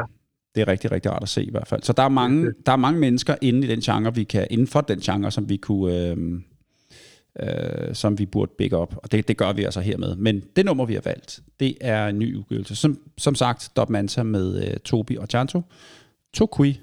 det er rigtig, rigtig rart at se i hvert fald. Så der er mange, der er mange mennesker inde i den genre, vi kan, inden for den genre, som vi kunne, øhm, øh, som vi burde big op, og det, det gør vi altså hermed. Men det nummer, vi har valgt, det er en ny udgivelse. Som, som sagt, Dub Manta med øh, Tobi og Chanto. Tokui.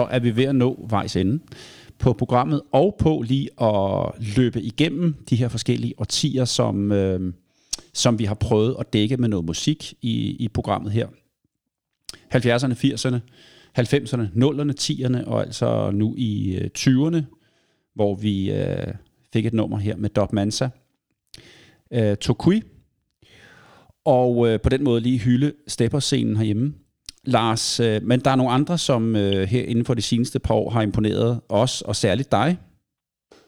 Så er vi ved at nå vejs ende på programmet, og på lige at løbe igennem de her forskellige årtier, som, øh, som vi har prøvet at dække med noget musik i, i programmet her. 70'erne, 80'erne, 90'erne, 0'erne, 10'erne, og altså nu i øh, 20'erne, hvor vi øh, fik et nummer her med Dob Mansa, øh, Tokui, og øh, på den måde lige hylde stepperscenen herhjemme. Lars, øh, men der er nogle andre, som øh, her inden for de seneste par år har imponeret os, og særligt dig.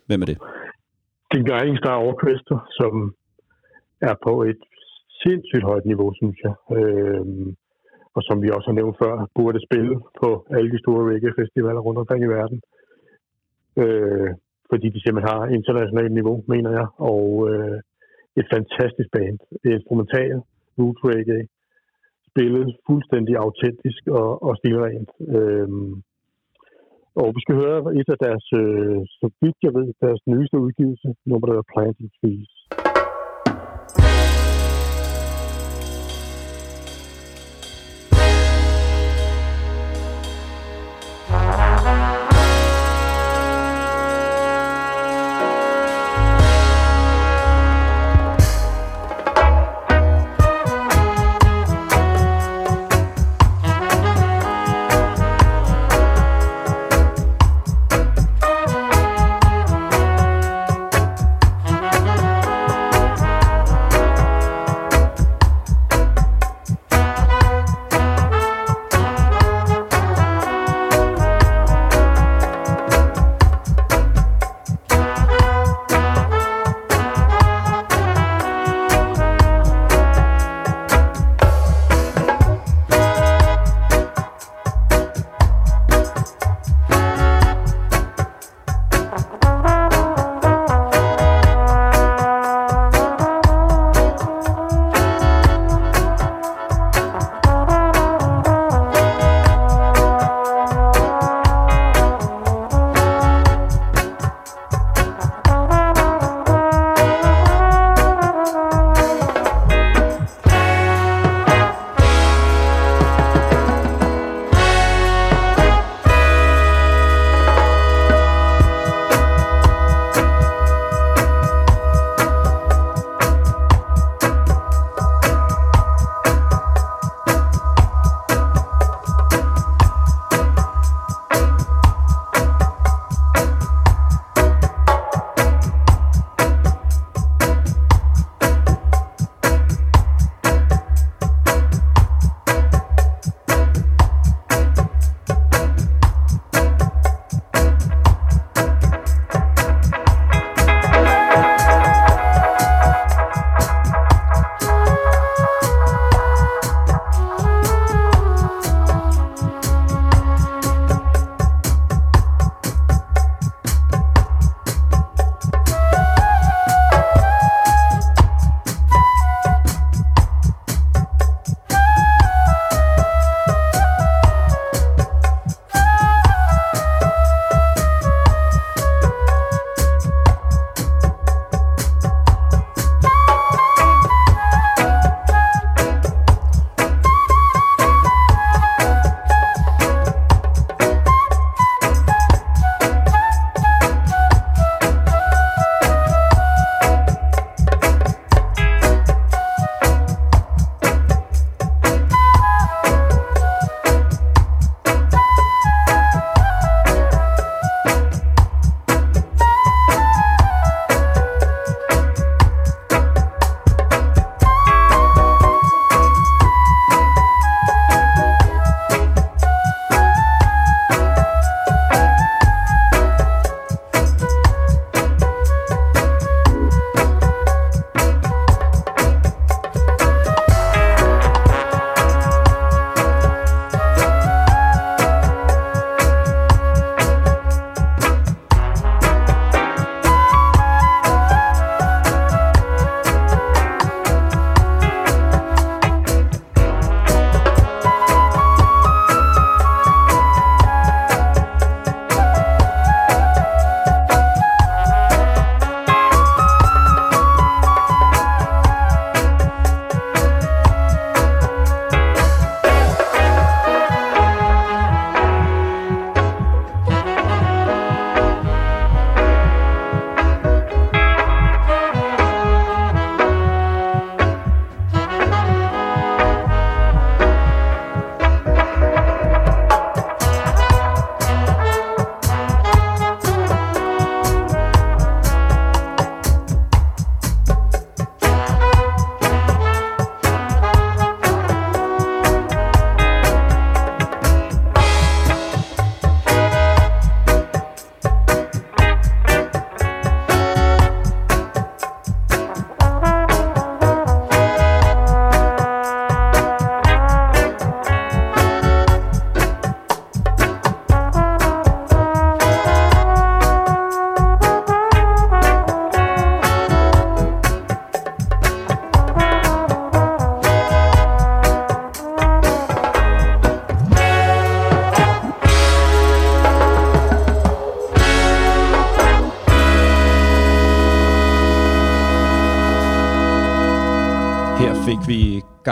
Hvem er det? Det er Guiding Star Orchestra, som er på et sindssygt højt niveau, synes jeg. Øhm, og som vi også har nævnt før, burde spille på alle de store reggae-festivaler rundt omkring i verden. Øh, fordi de simpelthen har internationalt niveau, mener jeg. Og øh, et fantastisk band. Instrumental, root reggae, spillet fuldstændig autentisk og, og stilrent. Øhm, og vi skal høre et af deres, øh, så vidt jeg ved, deres nyeste udgivelse, nummer der hedder Planting Trees.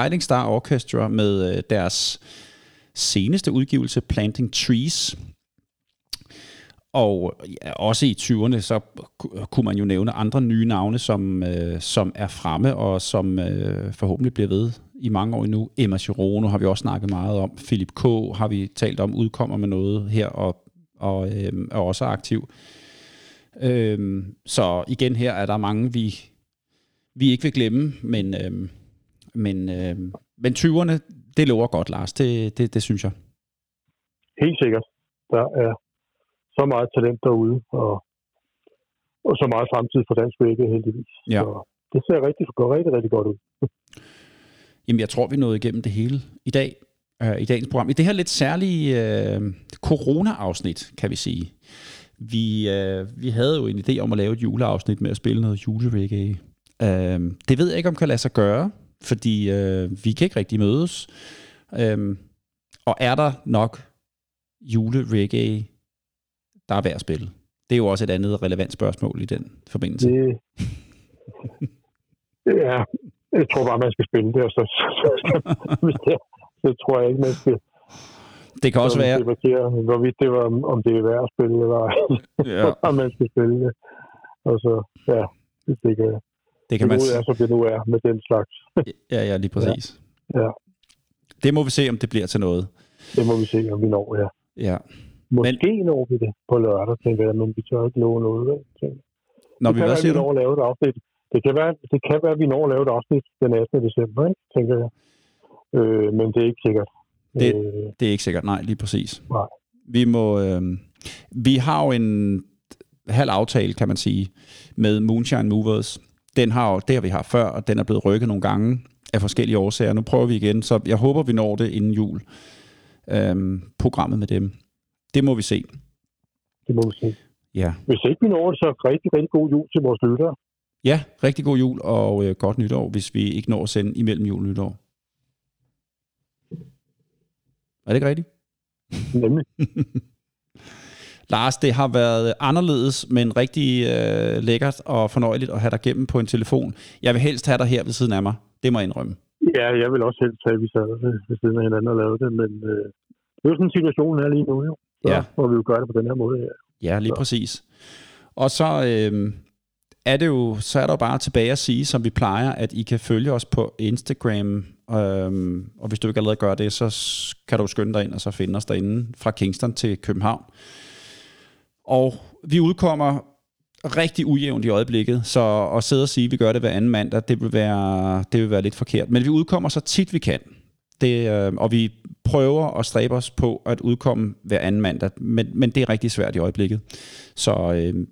Guiding Star Orchestra med øh, deres seneste udgivelse, Planting Trees. Og ja, også i 20'erne, så kunne man jo nævne andre nye navne, som, øh, som er fremme, og som øh, forhåbentlig bliver ved i mange år endnu. Emma Chirono har vi også snakket meget om. Philip K. har vi talt om, udkommer med noget her, og, og øh, er også aktiv. Øh, så igen her er der mange, vi, vi ikke vil glemme, men, øh, men, øh, men 20'erne, det lover godt, Lars. Det, det, det synes jeg. Helt sikkert. Der er så meget talent derude, og, og så meget fremtid for dansk reggae, heldigvis. Ja. Så det ser rigtig, rigtig, rigtig godt ud. Jamen, jeg tror, vi nåede igennem det hele i dag, øh, i dagens program. I det her lidt særlige øh, corona-afsnit, kan vi sige. Vi, øh, vi havde jo en idé om at lave et juleafsnit med at spille noget julereggae. Øh, det ved jeg ikke, om kan lade sig gøre, fordi øh, vi kan ikke rigtig mødes. Øh, og er der nok julereggae, der er værd at spille? Det er jo også et andet relevant spørgsmål i den forbindelse. Det, ja, jeg tror bare, man skal spille det, og så, så, så, så, så, tror jeg ikke, man skal Det kan også så være... debattere, hvorvidt det var, om det er værd at spille, eller Ja. om man skal spille det. Og så, ja, det tænker jeg. Det kan man nu s- er, som det nu er, med den slags. Ja, ja, lige præcis. Ja, Det må vi se, om det bliver til noget. det må vi se, om vi når, ja. Ja. Måske men, når vi det på lørdag, tænker jeg, men vi tør ikke love noget. Tænker. Når det vi, kan hvad være, siger vi du? når at lave et afsnit. Det kan, være, det kan være, at vi når at lave et afsnit den 18. december, ikke? tænker jeg. Øh, men det er ikke sikkert. Det, Øh, det er ikke sikkert, nej, lige præcis. Nej. Vi må... Øh, vi har jo en halv aftale, kan man sige, med Moonshine Movers. Den har jo, det har vi haft før, og den er blevet rykket nogle gange af forskellige årsager. Nu prøver vi igen, så jeg håber, vi når det inden jul. Øhm, programmet med dem. Det må vi se. Det må vi se. Ja. Hvis ikke vi når det, så rigtig, rigtig god jul til vores lyttere. Ja, rigtig god jul og øh, godt nytår, hvis vi ikke når at sende imellem jul og nytår. Er det ikke rigtigt? Nemlig. Lars, det har været anderledes, men rigtig øh, lækkert og fornøjeligt at have dig gennem på en telefon. Jeg vil helst have dig her ved siden af mig. Det må jeg indrømme. Ja, jeg vil også helst have, at vi sad ved, ved siden af hinanden og lavede det, men øh, det er jo sådan, situationen er lige nu, jo. Så Ja. må vi jo gøre det på den her måde. Ja. Ja, lige præcis. Og så øh, er det jo, så er der jo bare tilbage at sige, som vi plejer, at I kan følge os på Instagram. Øh, og hvis du ikke allerede gør det, så kan du skynde dig ind og så finde os derinde fra Kingston til København. Og vi udkommer rigtig ujævnt i øjeblikket, så at sidde og sige, at vi gør det hver anden mandag, det vil være, det vil være lidt forkert. Men vi udkommer så tit vi kan. Det, øh, og vi prøver at stræbe os på at udkomme hver anden mandag, men, men det er rigtig svært i øjeblikket. Så, øh,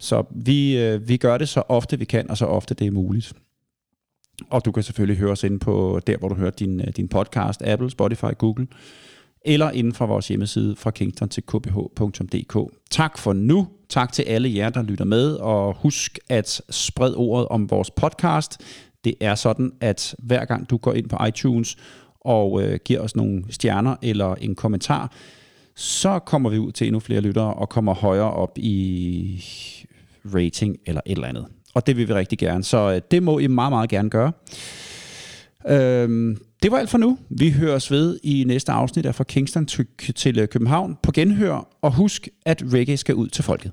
så vi, øh, vi gør det så ofte vi kan, og så ofte det er muligt. Og du kan selvfølgelig høre os inde på der, hvor du hører din, øh, din podcast, Apple, Spotify, Google, eller inden fra vores hjemmeside fra kingston til kbh.dk. Tak for nu. Tak til alle jer, der lytter med, og husk at sprede ordet om vores podcast. Det er sådan, at hver gang du går ind på iTunes og øh, giver os nogle stjerner eller en kommentar, så kommer vi ud til endnu flere lyttere og kommer højere op i rating eller et eller andet. Og det vil vi rigtig gerne. Så øh, det må I meget, meget gerne gøre. Øhm, det var alt for nu. Vi høres ved i næste afsnit af Fra Kingston til, øh, København på genhør. Og husk, at reggae skal ud til folket.